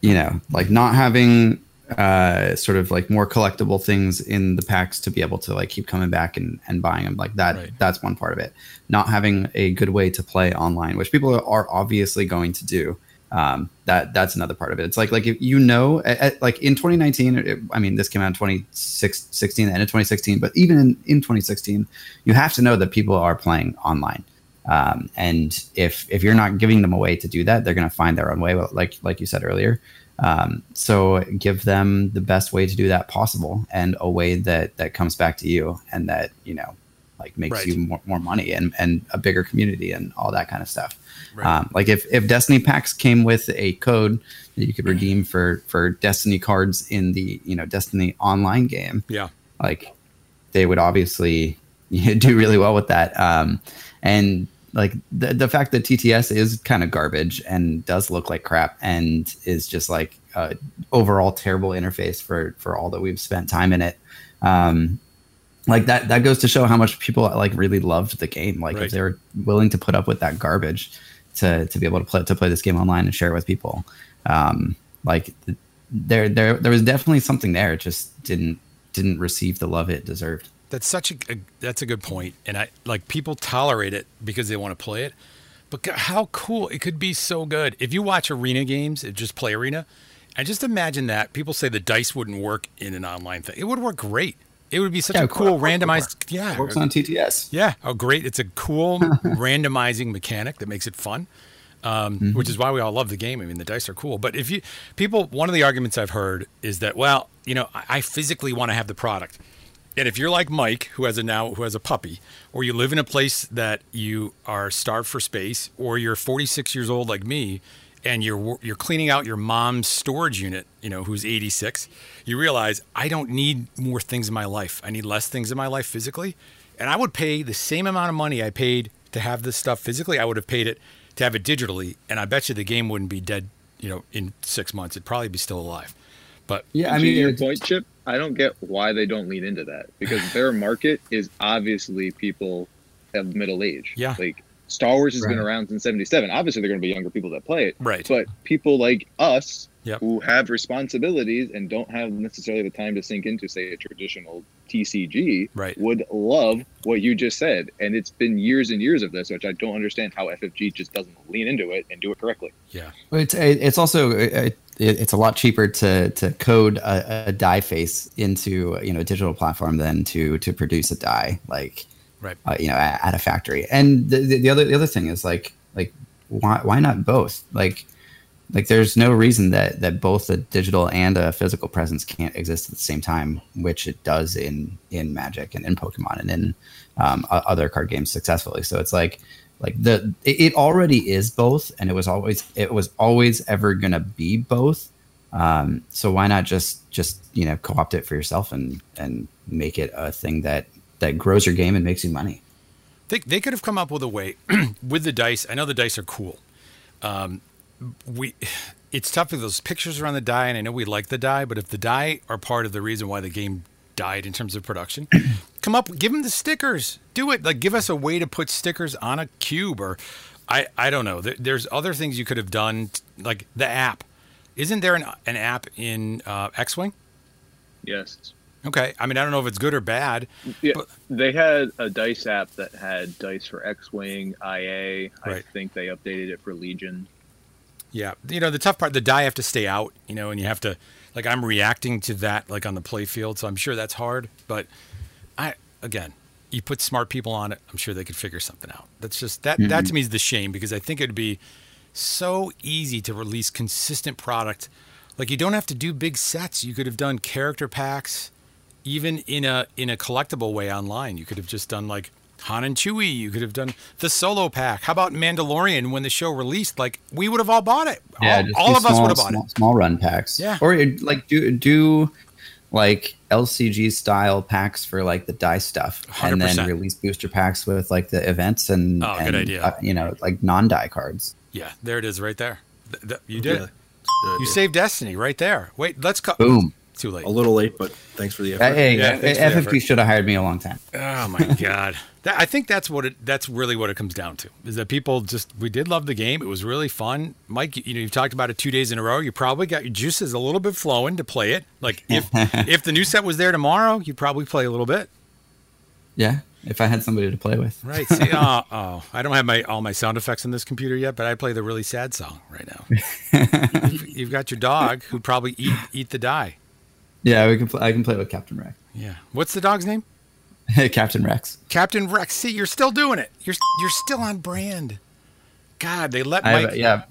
S10: you know like not having uh, sort of like more collectible things in the packs to be able to like keep coming back and, and buying them like that that's one part of it. Not having a good way to play online which people are obviously going to do um, that that's another part of it. It's like like if you know at, at- like in 2019 it, i mean this came out in 2016 the end of 2016 but even in, in 2016 you have to know that people are playing online um, and if if you're not giving them a way to do that they're going to find their own way like like you said earlier um, so give them the best way to do that possible and a way that that comes back to you and that you know like makes
S8: Right.
S10: you more, more money and and a bigger community and all that kind of stuff
S8: Right.
S10: um, like if if destiny packs came with a code that you could redeem for for destiny cards in the you know destiny online game
S8: Yeah.
S10: like they would obviously do really well with that. Um, and like the, the fact that TTS is kind of garbage and does look like crap and is just like uh, overall terrible interface for for all that we've spent time in it. Um, like that that goes to show how much people like really loved the game. Like
S8: Right.
S10: if they were willing to put up with that garbage to to be able to play to play this game online and share it with people. Um, like there there there was definitely something there. It just didn't didn't receive the love it deserved.
S8: That's such a, a that's a good point, and I like people tolerate it because they want to play it. But how cool it could be so good if you watch arena games, just play arena, and just imagine that people say the dice wouldn't work in an online thing. It would work great. It would be such
S10: Yeah,
S8: a cool randomized. Yeah,
S10: It works on TTS.
S8: Yeah, oh great! It's a cool randomizing mechanic that makes it fun, um,
S10: Mm-hmm.
S8: which is why we all love the game. I mean, the dice are cool. But if you people, one of the arguments I've heard is that well, you know, I, I physically want to have the product, and if you're like Mike, who has a now who has a puppy, or you live in a place that you are starved for space, or you're 46 years old like me, and you're you're cleaning out your mom's storage unit, you know, who's 86, you realize I don't need more things in my life. I need less things in my life physically, and I would pay the same amount of money I paid to have this stuff physically. I would have paid it to have it digitally, and I bet you the game wouldn't be dead, you know, in six months. It'd probably be still alive. But
S10: Yeah, I mean,
S11: your point, Chip, I don't get why they don't lean into that because their market is obviously people of middle age.
S8: Yeah.
S11: like Star Wars has been around since '77. Obviously, they're going to be younger people that play it.
S8: Right.
S11: But people like us
S8: Yep.
S11: who have responsibilities and don't have necessarily the time to sink into, say, a traditional TCG,
S8: Right.
S11: would love what you just said. And it's been years and years of this, which I don't understand how FFG just doesn't lean into it and do it correctly.
S8: Yeah.
S10: Well, It's it's also it, it's a lot cheaper to to code a, a die face into you know a digital platform than to to produce a die like
S8: Right.
S10: uh, you know at, at a factory. And the, the the other the other thing is like like why why not both like like there's no reason that that both a digital and a physical presence can't exist at the same time which it does in in magic and in pokemon and in um, other card games successfully so it's like like the it, already is both and it was always it was always ever gonna be both um, so why not just just you know co-opt it for yourself and and make it a thing that that grows your game and makes you money
S8: They, they could have come up with a way with the dice. I know the dice are cool. Um, we, it's tough with those pictures around the die, and I know we like the die, but if the die are part of the reason why the game died in terms of production, come up, give them the stickers. Do it. Like, give us a way to put stickers on a cube, or I, I don't know. There, there's other things you could have done, like the app. Isn't there an, an app in uh, X-wing?
S11: Yes.
S8: Okay. I mean, I don't know if it's good or bad.
S11: Yeah, they had a dice app that had dice for X-wing, IA.
S8: Right.
S11: I think they updated it for Legion.
S8: Yeah, you know the tough part, the die have to stay out, you know, and you have to like I'm reacting to that like on the play field, so I'm sure that's hard. But I again, you put smart people on it, I'm sure they could figure something out. That's just that that mm-hmm. to me is the shame because I think it'd be so easy to release consistent product. Like you don't have to do big sets. You could have done character packs, even in a in a collectible way online. You could have just done like Han and Chewie. You could have done the solo pack. How about Mandalorian when the show released? Like we would have all bought it. all all
S10: do
S8: of us would have bought
S10: small,
S8: it.
S10: small run packs.
S8: Yeah.
S10: Or like do do like LCG style packs for like the die stuff, and then release booster packs with like the events and,
S8: Oh, good
S10: and,
S8: idea.
S10: uh, you know like non die cards.
S8: Yeah, there it is, right there. Th- th- you did
S9: Yeah.
S8: it. You saved Destiny right there. Wait, let's go.
S10: Boom.
S8: Too late.
S9: A little late, but thanks for the effort.
S10: Hey,
S8: Yeah, thanks for the
S10: FFG
S8: effort.
S10: should have hired me a long time.
S8: Oh my god. That, I think that's what it that's really what it comes down to. Is that people just we did love the game. It was really fun. Mike, you, you know, you've talked about it 2 days in a row. You probably got your juices a little bit flowing to play it. Like if if the new set was there tomorrow, you'd probably play a little bit.
S10: Yeah, if I had somebody to play with.
S8: Right. See, oh, oh, I don't have my all my sound effects in this computer yet, but I play the really sad song right now. you've, you've got your dog who'd probably eat eat the die.
S10: Yeah, we can. Play, I can play with Captain Rex.
S8: Yeah. What's the dog's name?
S10: Captain Rex.
S8: Captain Rex. See, you're still doing it. You're you're still on brand. God, they let
S10: I
S8: Mike.
S10: have, yeah,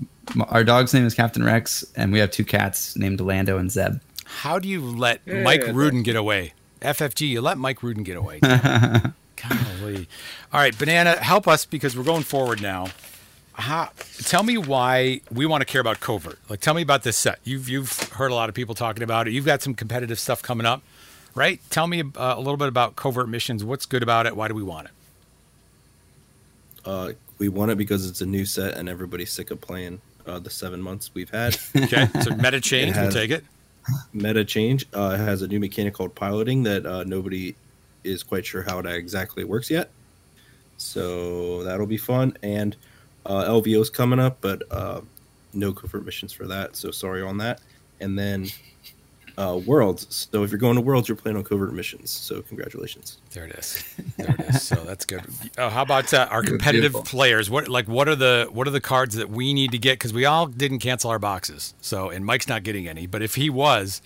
S10: our dog's name is Captain Rex, and we have two cats named Lando and Zeb.
S8: How do you let
S10: Yeah,
S8: Mike
S10: yeah,
S8: Rudin get away? FFG, you let Mike Rudin get away. Golly. All right, Banana, help us because we're going forward now. How, tell me why we want to care about covert. Like, tell me about this set. You've you've heard a lot of people talking about it. You've got some competitive stuff coming up, right? Tell me uh, a little bit about covert missions. What's good about it? Why do we want it?
S9: Uh, we want it because it's a new set and everybody's sick of playing uh, the seven months we've had.
S8: Okay, so meta change, we'll take it.
S9: Meta change uh, has a new mechanic called piloting that uh, nobody is quite sure how it exactly works yet. So that'll be fun. And uh, LVO's coming up, but uh, no covert missions for that. So sorry on that. And then uh, Worlds. So if you're going to Worlds, you're playing on covert missions. So congratulations.
S8: There it is. There it is. So that's good. Uh, how about uh, our competitive
S9: Beautiful.
S8: players? What like what are the what are the cards that we need to get? Because we all didn't cancel our boxes. So and Mike's not getting any. But if he was,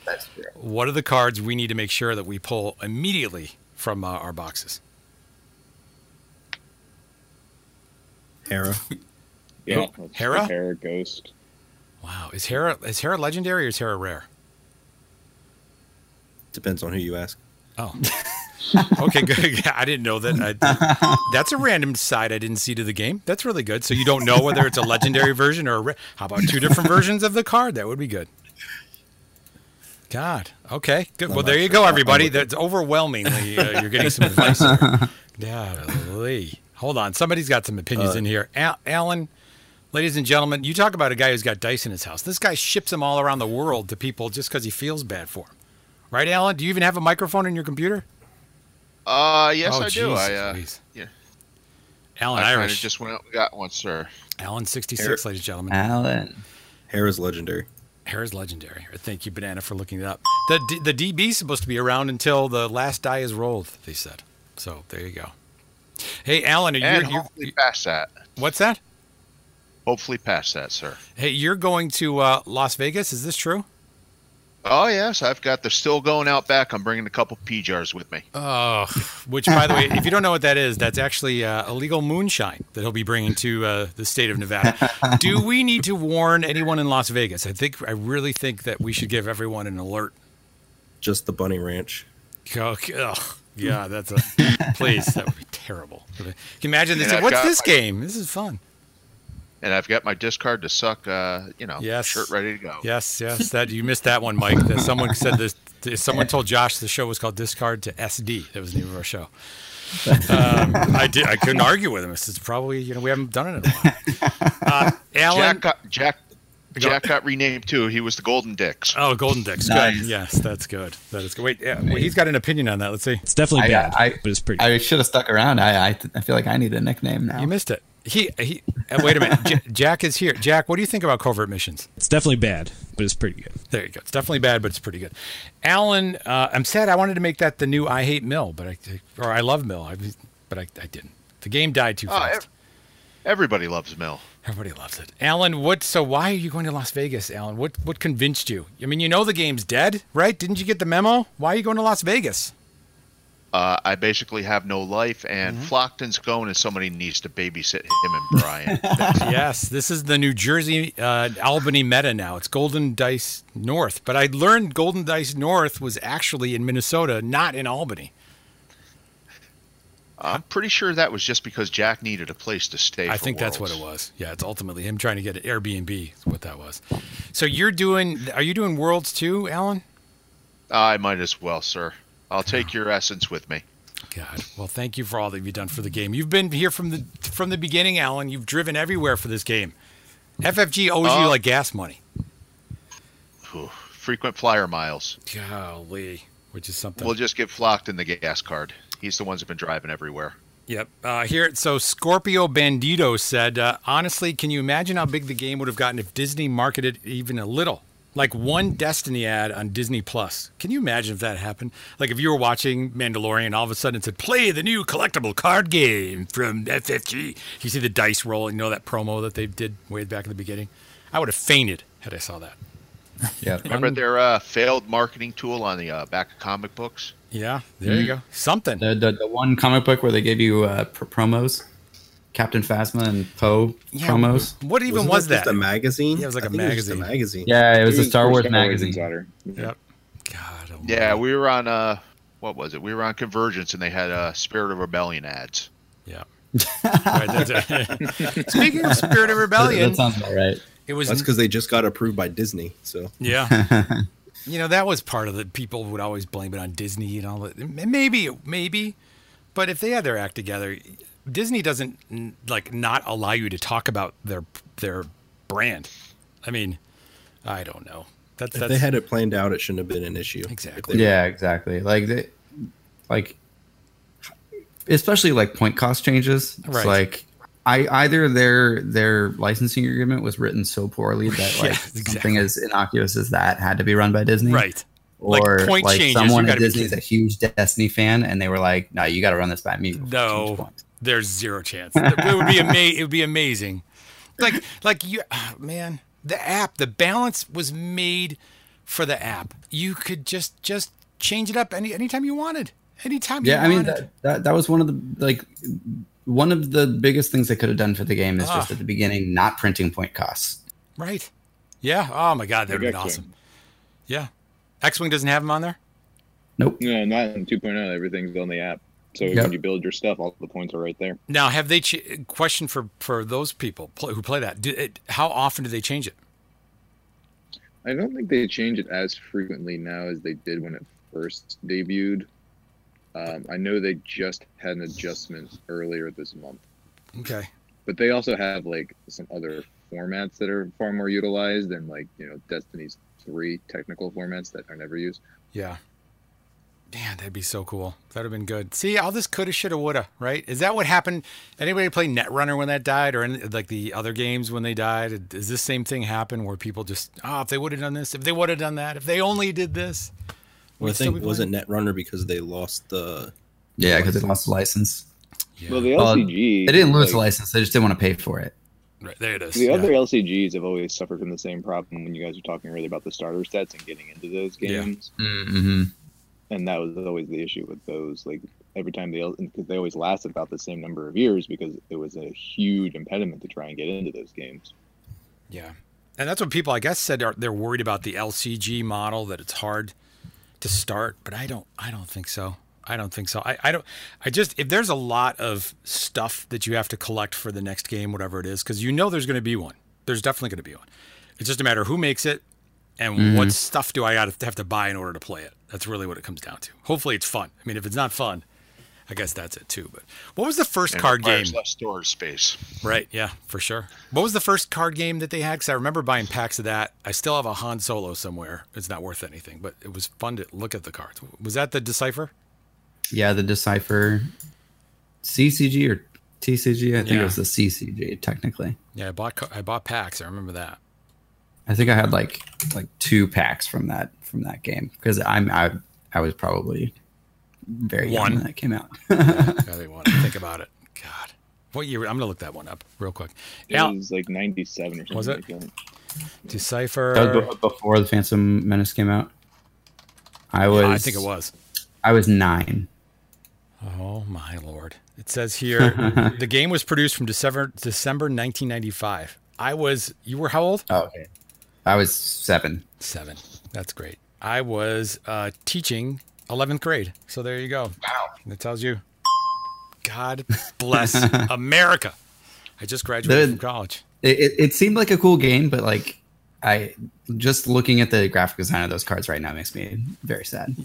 S8: what are the cards we need to make sure that we pull immediately from uh, our boxes?
S9: Hera.
S11: Yeah,
S8: Hera?
S11: Hera Ghost.
S8: Wow, is Hera is Hera legendary or is Hera rare?
S9: Depends on who you ask.
S8: Oh. okay, good. I didn't know that. I, that's a random side I didn't see to the game. That's really good. So you don't know whether it's a legendary version or a ra- how about two different versions of the card? That would be good. God. Okay. Good. Well, there you go, everybody. That's overwhelmingly uh, you're getting some advice. Here. Golly. Hold on. Somebody's got some opinions
S9: Uh,
S8: in here. Al- Alan, ladies and gentlemen, you talk about a guy who's got dice in his house. This guy ships them all around the world to people just because he feels bad for them. Right, Alan? Do you even have a microphone in your computer?
S12: Uh, yes,
S8: Oh,
S12: I do. I, uh,
S8: please.
S12: yeah.
S8: Alan
S12: I kinda
S8: Irish.
S12: just went out and got one, sir.
S8: Alan 66,
S9: Hera-
S8: ladies and gentlemen.
S10: Alan.
S9: hair is legendary.
S8: Hair is legendary. Thank you, Banana, for looking it up. The D- the DB's supposed to be around until the last die is rolled. They said. So there you go. Hey, Alan, are you?
S12: And
S8: you're,
S12: hopefully past that.
S8: what's that?
S12: Hopefully past that, sir.
S8: Hey, you're going to uh, Las Vegas. Is this true?
S12: Oh yes, I've got the still going out back. I'm bringing a couple P jars with me.
S8: Oh, which, by the way, if you don't know what that is, that's actually uh, illegal moonshine that he'll be bringing to uh, the state of Nevada. Do we need to warn anyone in Las Vegas? I think I really think that we should give everyone an alert.
S9: Just the Bunny Ranch.
S8: Oh, ugh. yeah, that's a please. That would be terrible. Can you imagine this?
S12: And I've
S8: What's
S12: got
S8: this
S12: my-
S8: game? This is fun.
S12: And I've got my discard to suck. Uh, you know,
S8: Yes.
S12: shirt ready to go.
S8: Yes, yes. That you missed that one, Mike. That someone said this. Someone told Josh the show was called Discard to SD. That was the name of our show. Um, I did. I couldn't argue with him. It's probably you know we haven't done it in a while. Uh, Alan,
S12: Jack got Jack. Jack got renamed too. He was the Golden Dicks.
S8: Oh, Golden Dicks.
S10: Nice.
S8: Good. Yes, that's good. That is good. Wait, yeah, wait, he's got an opinion on that. Let's see.
S13: It's definitely
S10: I,
S13: bad,
S10: I,
S13: but it's pretty.
S10: I should have stuck around. I, I I feel like I need a nickname now.
S8: You missed it. He he. uh, wait a minute. J- Jack is here. Jack, what do you think about covert missions?
S13: It's definitely bad, but it's pretty good.
S8: There you go. It's definitely bad, but it's pretty good. Alan, uh, I'm sad. I wanted to make that the new I hate Mill, but I or I love Mill, I, but I, I didn't. The game died too
S12: Oh,
S8: fast.
S12: ev- everybody loves Mill.
S8: Everybody loves it. Alan, what? So why are you going to Las Vegas, Alan? What what convinced you? I mean, you know the game's dead, right? Didn't you get the memo? Why are you going to Las Vegas?
S12: Uh, I basically have no life, and
S8: Mm-hmm.
S12: Flockton's going, and somebody needs to babysit him and Brian.
S8: yes, this is the New Jersey uh, Albany meta now. It's Golden Dice North, but I learned Golden Dice North was actually in Minnesota, not in Albany.
S12: I'm pretty sure that was just because Jack needed a place to stay.
S8: I
S12: for
S8: think that's what it was. Yeah, it's ultimately him trying to get an Airbnb. Is what that was. So you're doing? Are you doing Worlds too, Alan?
S12: I might as well, sir. I'll take your essence with me.
S8: God. Well, thank you for all that you've done for the game. You've been here from the from the beginning, Alan. You've driven everywhere for this game. FFG owes you
S12: Uh,
S8: like gas money.
S12: Whew, frequent flyer miles.
S8: Golly, which is something.
S12: We'll just get Flockton the gas card. He's the ones that have been driving everywhere.
S8: Yep. Uh, here, it so Scorpio Bandito said, uh, honestly, can you imagine how big the game would have gotten if Disney marketed even a little? Like one Destiny ad on Disney Plus. Can you imagine if that happened? Like if you were watching Mandalorian, all of a sudden it said, play the new collectible card game from FFG. You see the dice roll, you know that promo that they did way back in the beginning? I would have fainted had I saw that.
S10: Yeah.
S12: Remember their uh, failed marketing tool on the uh, back of comic books?
S8: Yeah, there you go. Something.
S10: The, the the one comic book where they gave you uh, pr- promos, Captain Phasma and Poe
S8: Yeah,
S10: promos.
S8: What even
S9: Wasn't
S8: was
S9: that just
S8: that?
S9: a magazine?
S8: Yeah, it was like
S9: I
S8: a
S9: think it was just
S8: magazine.
S9: a magazine.
S10: Yeah, it was a Star Wars
S11: Star
S10: magazine.
S11: Insider.
S8: Yep.
S12: Yeah, we were on uh, what was it? We were on Convergence, and they had uh, Spirit of Rebellion ads.
S8: Yeah. Right, that's it. Speaking of Spirit of Rebellion,
S10: That sounds about right.
S8: it was
S9: That's because they just got approved by Disney. So
S8: Yeah. you know, that was part of the people would always blame it on Disney and all that. Maybe, maybe. But if they had their act together, Disney doesn't like not allow you to talk about their their brand. I mean, I don't know. That's
S9: if
S8: that's
S9: they had it planned out, it shouldn't have been an issue.
S8: Exactly.
S10: Yeah, exactly. Like they, like, especially like point cost changes. It's
S8: Right.
S10: like I either their their licensing agreement was written so poorly that
S8: Yeah,
S10: like
S8: exactly.
S10: something as innocuous as that had to be run by Disney.
S8: Right.
S10: Or like,
S8: point changes,
S10: someone at
S8: gotta
S10: Disney is a huge Destiny fan, and they were like, "No, you got to run this by me."
S8: no. There's zero chance. It would be ama- It would be amazing. Like like you, ah, man. The app, the balance was made for the app. You could just just change it up any anytime you wanted. Anytime you
S10: Yeah, I mean that, that that was one of the like one of the biggest things they could have done for the game is just
S8: Ah.
S10: at the beginning not printing point costs.
S8: Right. Yeah. Oh my God, that would
S11: Like
S8: have been awesome. Yeah. X Wing doesn't have them on there?
S10: Nope.
S11: No, not in 2.0. Everything's on the app. So
S8: Yep.
S11: when you build your stuff, all the points are right there.
S8: Now, have they, ch- question for, for those people pl- who play that, do it, how often do they change it?
S11: I don't think they change it as frequently now as they did when it first debuted. Um, I know they just had an adjustment earlier this month,
S8: Okay.
S11: but they also have like some other formats that are far more utilized than like you know Destiny's three technical formats that are never used.
S8: Yeah. Man, that'd be so cool. That'd have been good. See, all this coulda, shoulda, woulda, right? Is that what happened? Anybody play Netrunner when that died, or in, like the other games when they died? Does this same thing happen where people just, oh, if they would have done this, if they would have done that, if they only did this?
S9: Well, I think
S8: it
S9: wasn't Netrunner because they lost the.
S10: Yeah, because they lost the license.
S11: Well, the
S10: Well,
S11: LCG.
S10: they didn't lose
S11: like,
S10: the license; they just didn't want to pay for it.
S8: Right, there it is.
S11: The
S8: yeah.
S11: other LCGs have always suffered from the same problem when you guys were talking earlier about the starter sets and getting into those
S8: Yeah.
S11: games.
S10: Mm-hmm.
S11: And that was always the issue with those. Like every time they, because they always lasted about the same number of years because it was a huge impediment to try and get into those games.
S8: Yeah, and that's what people, I guess, said are, they're worried about the LCG model that it's hard to start, but I don't, I don't think so. I don't think so. I, I don't. I just if there's a lot of stuff that you have to collect for the next game, whatever it is, because you know there's going to be one. There's definitely going to be one. It's just a matter of who makes it and
S10: Mhm.
S8: what stuff do I got to have to buy in order to play it. That's really what it comes down to. Hopefully, it's fun. I mean, if it's not fun, I guess that's it too. But what was the first
S12: And
S8: card game?
S12: Less storage space.
S8: Right. Yeah, for sure. What was the first card game that they had? Because I remember buying packs of that. I still have a Han Solo somewhere. It's not worth anything, but it was fun to look at the cards. Was that the Decipher?
S10: Yeah, the Decipher CCG or TCG. I think
S8: Yeah.
S10: it was the CCG technically.
S8: Yeah, I bought. I bought packs. I remember that.
S10: I think I had like like two packs from that from that game because I'm I I was probably very young
S8: One.
S10: when that came out.
S8: yeah, they want to think about it. God, what year? I'm gonna look that one up real quick.
S11: It
S8: Al-
S11: was like '97 or something.
S8: Was it?
S11: Like.
S8: Decipher.
S10: That was before the Phantom Menace came out. I was.
S8: I think it was.
S10: I was nine.
S8: Oh my lord! It says here the game was produced from December December 1995. I was. You were how old?
S10: Oh, okay. I was seven.
S8: Seven. That's great. I was uh, teaching 11th grade. So there you go. Wow. That tells you. God bless America. I just graduated
S10: The-
S8: from college.
S10: It, it, seemed like a cool game, but like I just looking at the graphic design of those cards right now makes me very sad.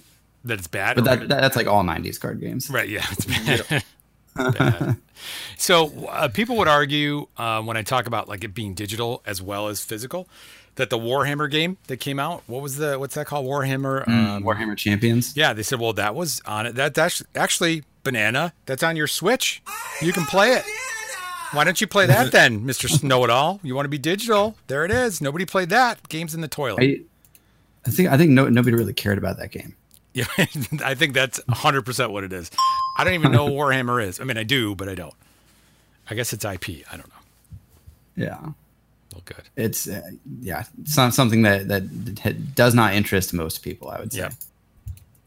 S8: That it's bad.
S10: But that, that that's like all '90s card games.
S8: right. Yeah. It's bad. Bad. So uh, people would argue uh, when I talk about like it being digital as well as physical, that the Warhammer game that came out, what was the what's that called? Warhammer.
S10: Mm, Warhammer Champions.
S8: Yeah, they said, well, that was on it. That that's actually banana. That's on your Switch. You can play it. Why don't you play that then, Mister Know It All? You want to be digital? There it is. Nobody played that. Game's in the toilet.
S10: I, I think I think no, nobody really cared about that game.
S8: Yeah, I think that's 100% what it is. I don't even know what Warhammer is. I mean, I do, but I don't. I guess it's IP. I don't know.
S10: Yeah.
S8: Good.
S10: It's uh, yeah, it's not something that that does not interest most people. I would say.
S8: Yeah.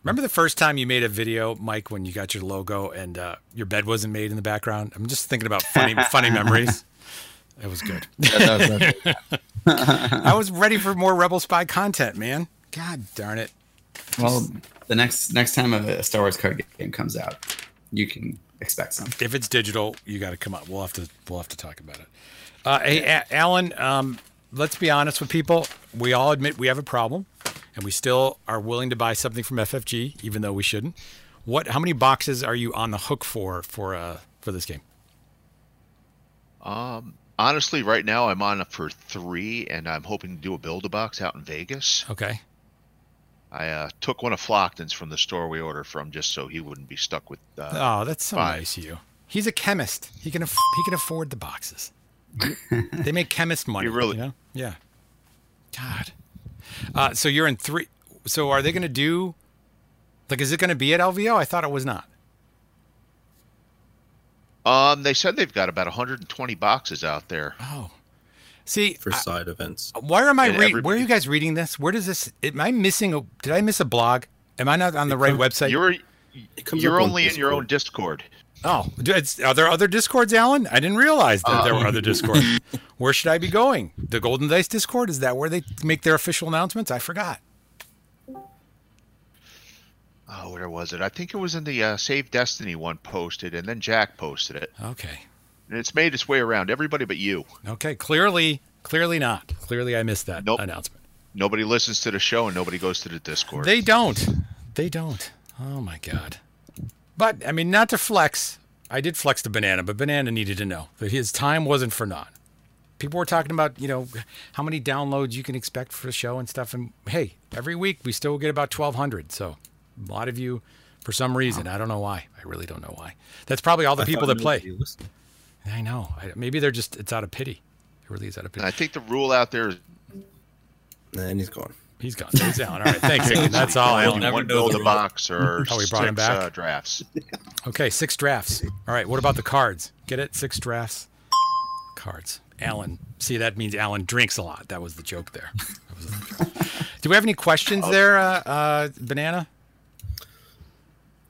S8: Remember the first time you made a video, Mike, when you got your logo and uh, your bed wasn't made in the background? I'm just thinking about funny, funny memories. It was good. I was ready for more Rebel Spy content, man. God darn it.
S10: Well, the next next time a Star Wars card game comes out, you can expect some.
S8: If it's digital, you got to come up. We'll have to we'll have to talk about it. Uh, hey, A- Alan, um, let's be honest with people. We all admit we have a problem, and we still are willing to buy something from FFG, even though we shouldn't. What? How many boxes are you on the hook for for uh, for this game?
S12: Um, honestly, right now I'm on for three, and I'm hoping to do a build a box out in Vegas.
S8: Okay.
S12: I uh, took one of Flockton's from the store we ordered from, just so he wouldn't be stuck with. Uh,
S8: oh, that's so
S12: five.
S8: nice of you. He's a chemist. He can aff- he can afford the boxes. they make chemist money.
S12: You really-
S8: you know? Yeah. God. Uh, so you're in three. So are they going to do? Like, is it going to be at LVO? I thought it was not.
S12: Um, they said they've got about 120 boxes out there.
S8: Oh. See,
S9: for side events.
S8: Where am I
S12: And
S8: reading?
S12: every-
S8: Where are you guys reading this? Where does this? Am I missing a? Did I miss a blog? Am I not on the right website?
S12: You're you're
S9: up on
S12: only in your own Discord.
S8: Oh, it's, are there other discords, Alan? I didn't realize that there were other discords. where should I be going? The Golden Dice Discord? Is that where they make their official announcements? I forgot.
S12: Oh, where was it? I think it was in the uh, Save Destiny one posted, and then Jack posted it.
S8: Okay.
S12: And it's made its way around everybody but you.
S8: Okay. Clearly, clearly not. Clearly, I missed that announcement.
S12: Nobody listens to the show, and nobody goes to the Discord.
S8: They don't. They don't. Oh my god. But I mean, not to flex. I did flex to Banana, but Banana needed to know that his time wasn't for naught. People were talking about, you know, how many downloads you can expect for the show and stuff. And hey, every week we still get about 1,200. So a lot of you, for some reason, I don't know why. I really don't know why. That's probably all the
S9: I
S8: people that play. I know. I, maybe they're just, it's out of pity. It really is out of pity.
S12: I think the rule out there is
S9: And he's gone.
S8: He's gone. He's down. All right. Thanks. Alan. That's all.
S12: One-
S8: Alan.
S12: one build a box or
S8: Oh, we brought him back?
S12: uh, drafts.
S8: Okay, six drafts. All right, what about the cards? Get it? Six drafts. Cards. Alan. See, that means Alan drinks a lot. That was the joke there. That was the joke. Do we have any questions there, uh, uh, Banana?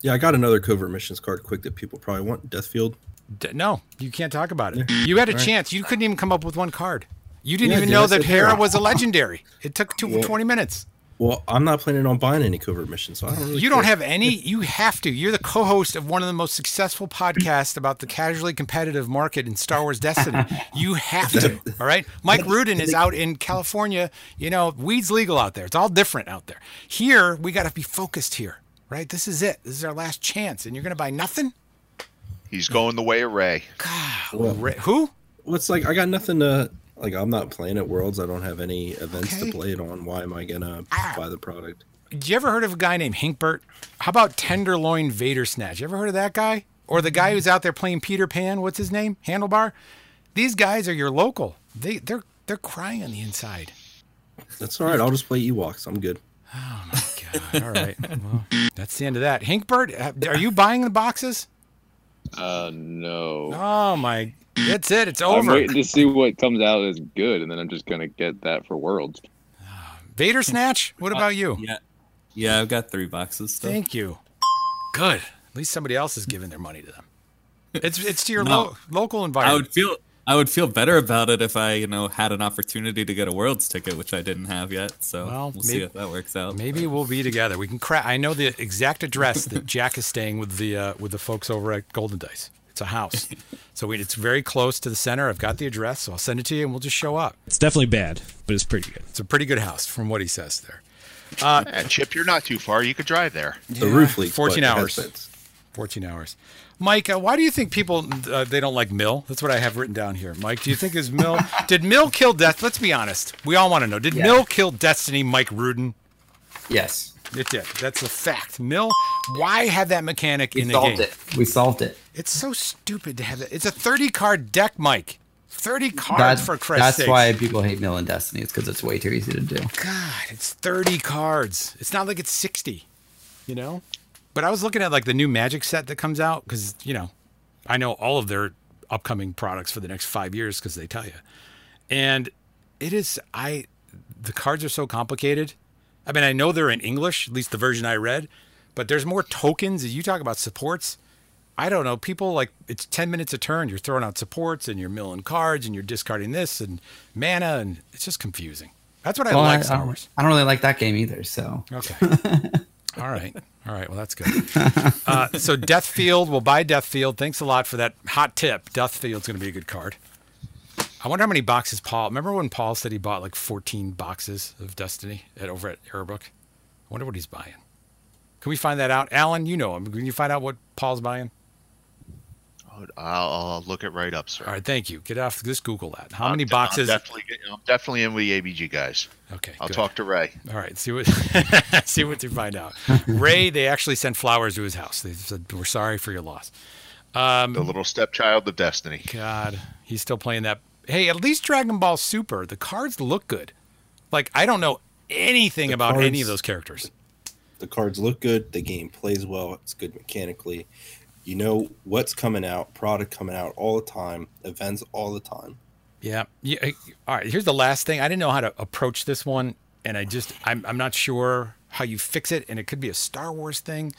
S9: Yeah, I got another covert missions card quick that people probably want. Deathfield.
S8: D- no, you can't talk about it. You had a
S9: All right.
S8: chance. You couldn't even come up with one card. You didn't
S9: Yeah,
S8: even
S9: dude,
S8: know that
S9: said
S8: Hera
S9: Hera.
S8: was a legendary. It took two,
S9: Well-
S8: 20 minutes.
S9: Well, I'm not planning on buying any covert missions, so I don't really
S8: You don't have any. You have to. You're the co-host of one of the most successful podcasts about the casually competitive market in Star Wars Destiny. You have to. All right. Mike Rudin is out in California. You know, weed's legal out there. It's all different out there. Here, we got to be focused here. Right. This is it. This is our last chance, and you're going to buy nothing.
S12: He's going the way of Ray.
S9: Well,
S8: Who?
S9: Well, it's like I got nothing to like. I'm not playing at Worlds. I don't have any events
S8: Okay.
S9: to play it on. Why am I gonna buy the product?
S8: Did you ever heard of a guy named Hinkbert? How about Tenderloin Vader Snatch? You ever heard of that guy? Or the guy who's out there playing Peter Pan? What's his name? Handlebar. These guys are your local. They they're they're crying on the inside.
S9: That's all right. I'll just play Ewoks. I'm good.
S8: Oh my god, all right. Well, that's the end of that. Hinkbert, uh, are you buying the boxes?
S11: Uh, no.
S8: Oh my, that's it. It's over.
S11: I'm
S8: over.
S11: waiting to see what comes out as good, and then I'm just gonna get that for Worlds.
S8: Vader Snatch. What about you?
S2: Yeah, yeah, I've got three boxes. Still.
S8: Thank you. Good. At least somebody else is giving their money to them. It's it's to your
S2: No.
S8: lo- local
S2: I
S8: environment.
S2: would feel I would feel better about it if I, you know, had an opportunity to get a Worlds ticket, which I didn't have yet. So
S8: Well,
S2: we'll see if that works out.
S8: Maybe we'll be together. We can crack. I know the exact address that Jack is staying with the uh, with the folks over at Golden Dice. It's a house, so we, it's very close to the center. I've got the address, so I'll send it to you, and we'll just show up.
S13: It's definitely bad, but it's pretty good.
S8: It's a pretty good house, from what he says there. Uh,
S12: Yeah, Chip, you're not too far. You could drive there.
S9: The roof leaks.
S8: 14 hours. 14 hours. Mike, uh, why do you think people uh, they don't like Mill? That's what I have written down here. Mike, do you think is Mill did Mill kill Death? Let's be honest. We all want to know. Did
S10: Yeah.
S8: Mill kill Destiny Mike Rudin?
S10: Yes.
S8: It did. That's a fact. Mill, why have that mechanic
S10: We
S8: in the game?
S10: We solved it. We solved it.
S8: It's so stupid to have that. It's a 30 card deck, Mike. 30 cards
S10: That-
S8: for Christ's
S10: that's
S8: sakes.
S10: why people hate Mill and Destiny. It's because it's way too easy to do.
S8: God, it's 30 cards. It's not like it's 60, you know? But I was looking at like the new Magic set that comes out because, you know, I know all of their upcoming products for the next five years because they tell you. And it is, I, the cards are so complicated. I mean, I know they're in English, at least the version I read, but there's more tokens. You talk about supports. I don't know. People like it's 10 minutes a turn. You're throwing out supports and you're milling cards and you're discarding this and mana, and it's just confusing. That's what I
S10: Well,
S8: like
S10: I,
S8: Star
S10: don't-
S8: Wars.
S10: I don't really like that game either. So
S8: Okay. All right. All right. Well, that's good. Uh, so Deathfield, we'll buy Deathfield. Thanks a lot for that hot tip. Deathfield's going to be a good card. I wonder how many boxes Paul. Remember when Paul said he bought like 14 boxes of Destiny at over at Airbook? I wonder what he's buying. Can we find that out, Alan? You know him. Can you find out what Paul's buying?
S12: I'll, I'll look it right up, sir.
S8: All right. Thank you. Get off. Just Google that. How
S12: I'm
S8: many
S12: de- I'm
S8: boxes?
S12: definitely, I'm definitely in with the ABG guys.
S8: Okay,
S12: I'll
S8: good.
S12: talk to Ray.
S8: All right, see what see what you find out. Ray, they actually sent flowers to his house. They said, "We're sorry for your loss." Um,
S12: The little stepchild of destiny.
S8: God, he's still playing that. Hey, at least Dragon Ball Super, the cards look good. Like I don't know anything
S9: The
S8: about any of those characters.
S9: The cards look good. The game plays well. It's good mechanically. You know what's coming out. Product coming out all the time. Events all the time.
S8: Yeah. yeah. All right. Here's the last thing. I didn't know how to approach this one, and I just I'm I'm not sure how you fix it, and it could be a Star Wars thing.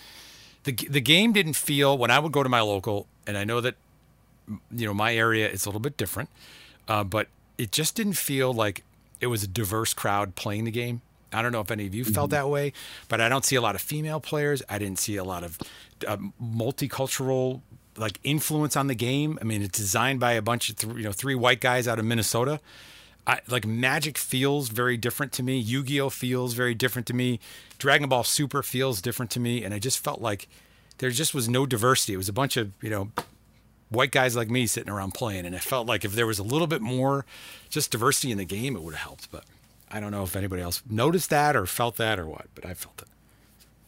S8: the The game didn't feel when I would go to my local, and I know that you know my area is a little bit different, uh, but it just didn't feel like it was a diverse crowd playing the game. I don't know if any of you felt that way, but I don't see a lot of female players. I didn't see a lot of uh, multicultural like influence on the game. I mean, it's designed by a bunch of th- you know three white guys out of Minnesota. I, like Magic feels very different to me. Yu-Gi-Oh feels very different to me. Dragon Ball Super feels different to me, and I just felt like there just was no diversity. It was a bunch of you know white guys like me sitting around playing, and I felt like if there was a little bit more just diversity in the game, it would have helped. But I don't know if anybody else noticed that or felt that or what, but I felt it.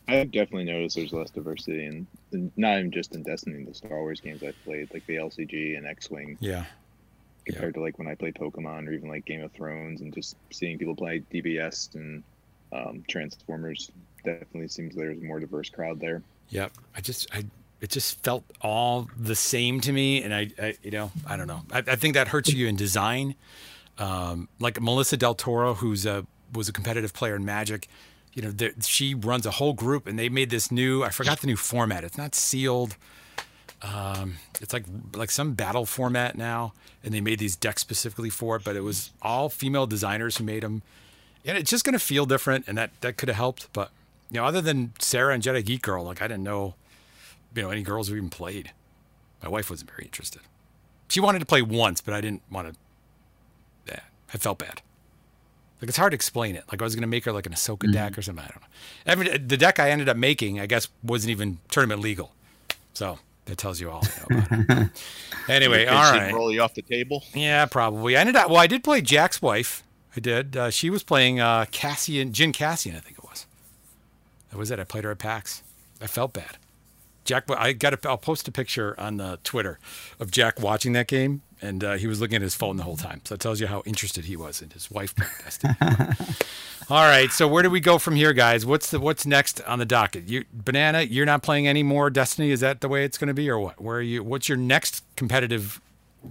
S11: I've definitely noticed there's less diversity in, in not even just in Destiny, the Star Wars games I've played, like the LCG and X-wing,
S8: Yeah.
S11: compared to like when I played Pokemon or even like Game of Thrones, and just seeing people play DBS and um, Transformers. Definitely seems there's a more diverse crowd there.
S8: Yep. I just I it just felt all the same to me, and I, I you know I don't know. I, I think that hurts you in design. Um, like Melissa Del Toro, who's a was a competitive player in Magic. You know, she runs a whole group, and they made this new. I forgot the new format. It's not sealed. Um, it's like like some battle format now, and they made these decks specifically for it. But it was all female designers who made them, and it's just going to feel different, and that that could have helped. But you know, other than Sarah and Jedi Geek Girl, like I didn't know, you know, any girls who even played. My wife wasn't very interested. She wanted to play once, but I didn't want to. Yeah, I felt bad. Like it's hard to explain it. Like I was going to make her like an Ahsoka deck or something. I don't know. I mean, the deck I ended up making, I guess, wasn't even tournament legal. So that tells you all I know about it. anyway,
S12: Your kids
S8: all
S12: didn't
S8: right.
S12: Roll you off the table.
S8: Yeah, probably. I ended up. Well, I did play Jack's wife. I did. Uh, she was playing uh, Cassian, Jyn Cassian, I think it was. That was it. I played her at PAX. I felt bad. Jack, I got. A, I'll post a picture on the Twitter of Jack watching that game, and uh, he was looking at his phone the whole time. So that tells you how interested he was in his wife playing All right. So where do we go from here, guys? What's the what's next on the docket? You, Banana, you're not playing any more Destiny. Is that the way it's going to be, or what? Where are you? What's your next competitive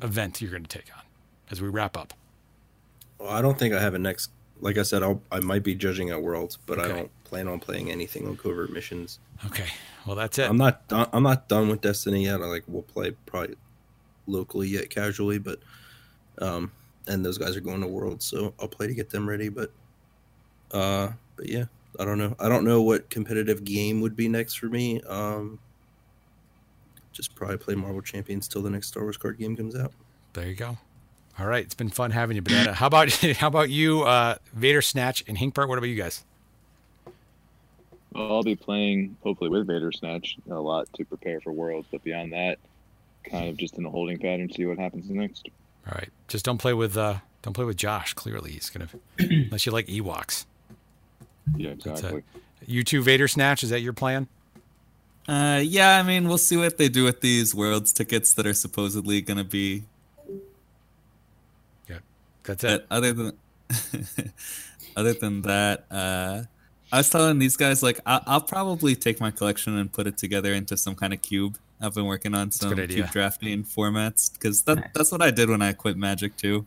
S8: event you're going to take on as we wrap up?
S9: Well, I don't think I have a next. Like I said, I'll, I might be judging at Worlds, but I don't plan on playing anything on covert missions.
S8: Okay. Well, that's it.
S9: I'm not. done- I'm not done with Destiny yet. I like we'll play probably locally yet casually, but um, and those guys are going to Worlds, so I'll play to get them ready. But uh, but yeah, I don't know. I don't know what competitive game would be next for me. Um, just probably play Marvel Champions till the next Star Wars card game comes out.
S8: There you go. All right, it's been fun having you, Banana. How about how about you, uh, Vader Snatch and Hinkbart? What about you guys?
S11: Well, I'll be playing hopefully with Vader Snatch a lot to prepare for Worlds, but beyond that, kind of just in a holding pattern, see what happens next.
S8: All right, just don't play with uh, don't play with Josh. Clearly, he's gonna unless you like Ewoks.
S11: Yeah,
S8: That's it.
S11: exactly.
S8: You two Vader Snatch. Is that your plan?
S2: Uh, yeah, I mean, we'll see what they do with these Worlds tickets that are supposedly going to be.
S8: Yeah, that's
S2: it. Other than, other than that, uh, I was telling these guys like I'll, I'll probably take my collection and put it together into some kind of cube. I've been working on some
S8: good idea.
S2: cube drafting formats because that that's what I did when I quit Magic too.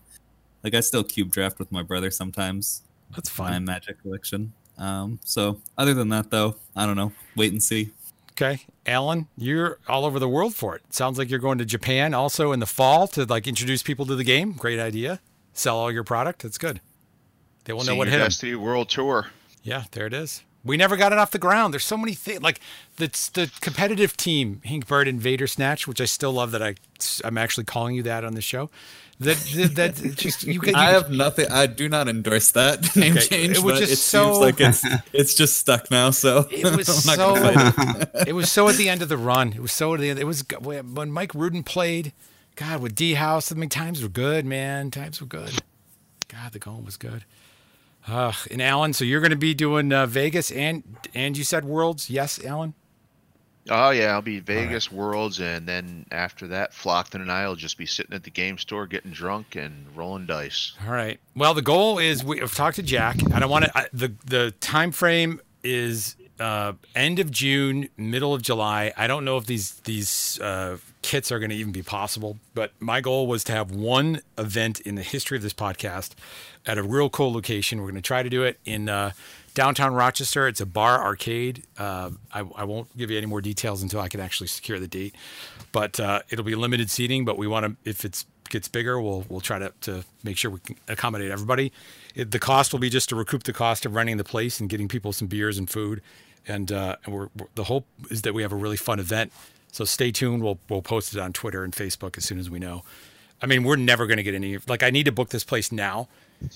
S2: Like I still cube draft with my brother sometimes.
S8: That's
S2: My. Magic collection. Um, so other than that though, I don't know. Wait and see.
S8: Okay, Alan, you're all over the world for it. Sounds like you're going to Japan also in the fall to like introduce people to the game. Great idea. Sell all your product. That's good. They will know what
S12: Senior
S8: hit 'em.
S12: Destiny World Tour.
S8: Yeah, there it is. We never got it off the ground. There's so many things like the the competitive team, Hinkbert and Vader Snatch, which I still love that I I'm actually calling you that on the show. That that, that just you get.
S2: I
S8: you-
S2: have nothing. I do not endorse that name
S8: Okay,
S2: change.
S8: it was
S2: but
S8: just
S2: it
S8: so-
S2: seems like it's it's just stuck now. So
S8: It was so.
S2: it.
S8: it was so at the end of the run. It was so at the end. It was when Mike Rudin played. God, with D House, I mean, times were good, man. Times were good. God, the going was good. Uh, and Alan, so you're going to be doing uh, Vegas and and you said Worlds, yes, Alan.
S12: Oh yeah, I'll be Vegas Worlds, and then after that, Flockton and I will just be sitting at the game store getting drunk and rolling dice.
S8: All right. Well, the goal is we, I've talked to Jack. I don't want to. The the time frame is uh, end of June, middle of July. I don't know if these these uh, kits are going to even be possible. But my goal was to have one event in the history of this podcast at a real cool location. We're going to try to do it in uh, downtown Rochester. It's a bar arcade. Uh, I, I won't give you any more details until I can actually secure the date. But uh, it'll be limited seating. But we want to, if it gets bigger, we'll we'll try to to make sure we can accommodate everybody. It, the cost will be just to recoup the cost of renting the place and getting people some beers and food. And, uh, and we're, we're- the hope is that we have a really fun event. So stay tuned. We'll we'll post it on Twitter and Facebook as soon as we know. I mean, we're never going to get any. Like, I need to book this place now,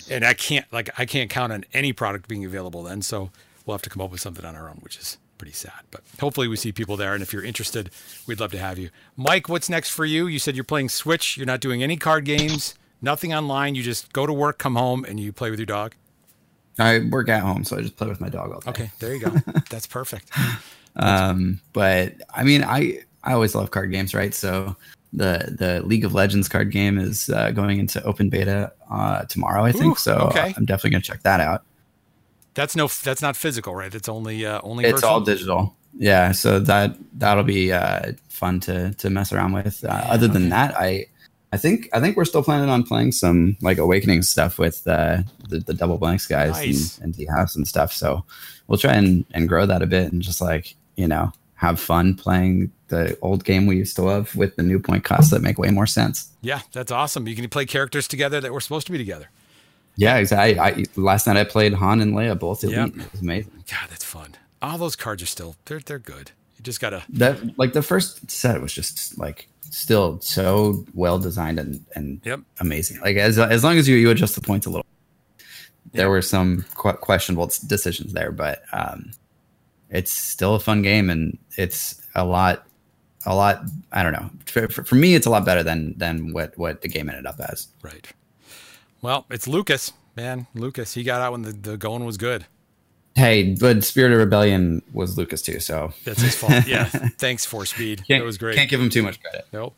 S8: and I can't. Like, I can't count on any product being available then. So we'll have to come up with something on our own, which is pretty sad. But hopefully, we see people there, and if you're interested, we'd love to have you. Mike, what's next for you? You said you're playing Switch. You're not doing any card games, nothing online. You just go to work, come home, and you play with your dog.
S10: I work at home, so I just play with my dog all day.
S8: Okay, there you go. That's perfect.
S10: Um, but I mean, I I always love card games, right? So the the League of Legends card game is uh, going into open beta uh, tomorrow, I think.
S8: Ooh,
S10: so
S8: okay.
S10: I'm definitely gonna check that out.
S8: That's no. That's not physical, right? It's only uh, only.
S10: It's
S8: virtual?
S10: all digital. Yeah, so that that'll be uh, fun to to mess around with. Uh, other than that, I I think I think we're still planning on playing some like Awakening stuff with uh, the the Double Blanks guys
S8: Nice.
S10: and, and D House and stuff. So we'll try and and grow that a bit and just like you know have fun playing the old game we used to love with the new point costs that make way more sense.
S8: Yeah, that's awesome. You can play characters together that were supposed to be together.
S10: Yeah, exactly. I, last night I played Han and Leia both elite.
S8: Yep.
S10: It was amazing.
S8: God, that's fun. All those cards are still they're they're good. You just gotta
S10: That like the first set was just like still so well designed and and
S8: Yep.
S10: amazing. Like as as long as you you adjust the points a little, there were some qu- questionable decisions there, but um, it's still a fun game and it's a lot a lot. I don't know. For, for, for me, it's a lot better than than what what the game ended up as.
S8: right. Well, it's Lucas, man. Lucas, he got out when the, the going was good.
S10: Hey, but Spirit of Rebellion was Lucas too, so
S8: That's his fault. yeah. Thanks for speed.
S10: Can't-
S8: that was great.
S10: Can't give him too much credit.
S8: Nope.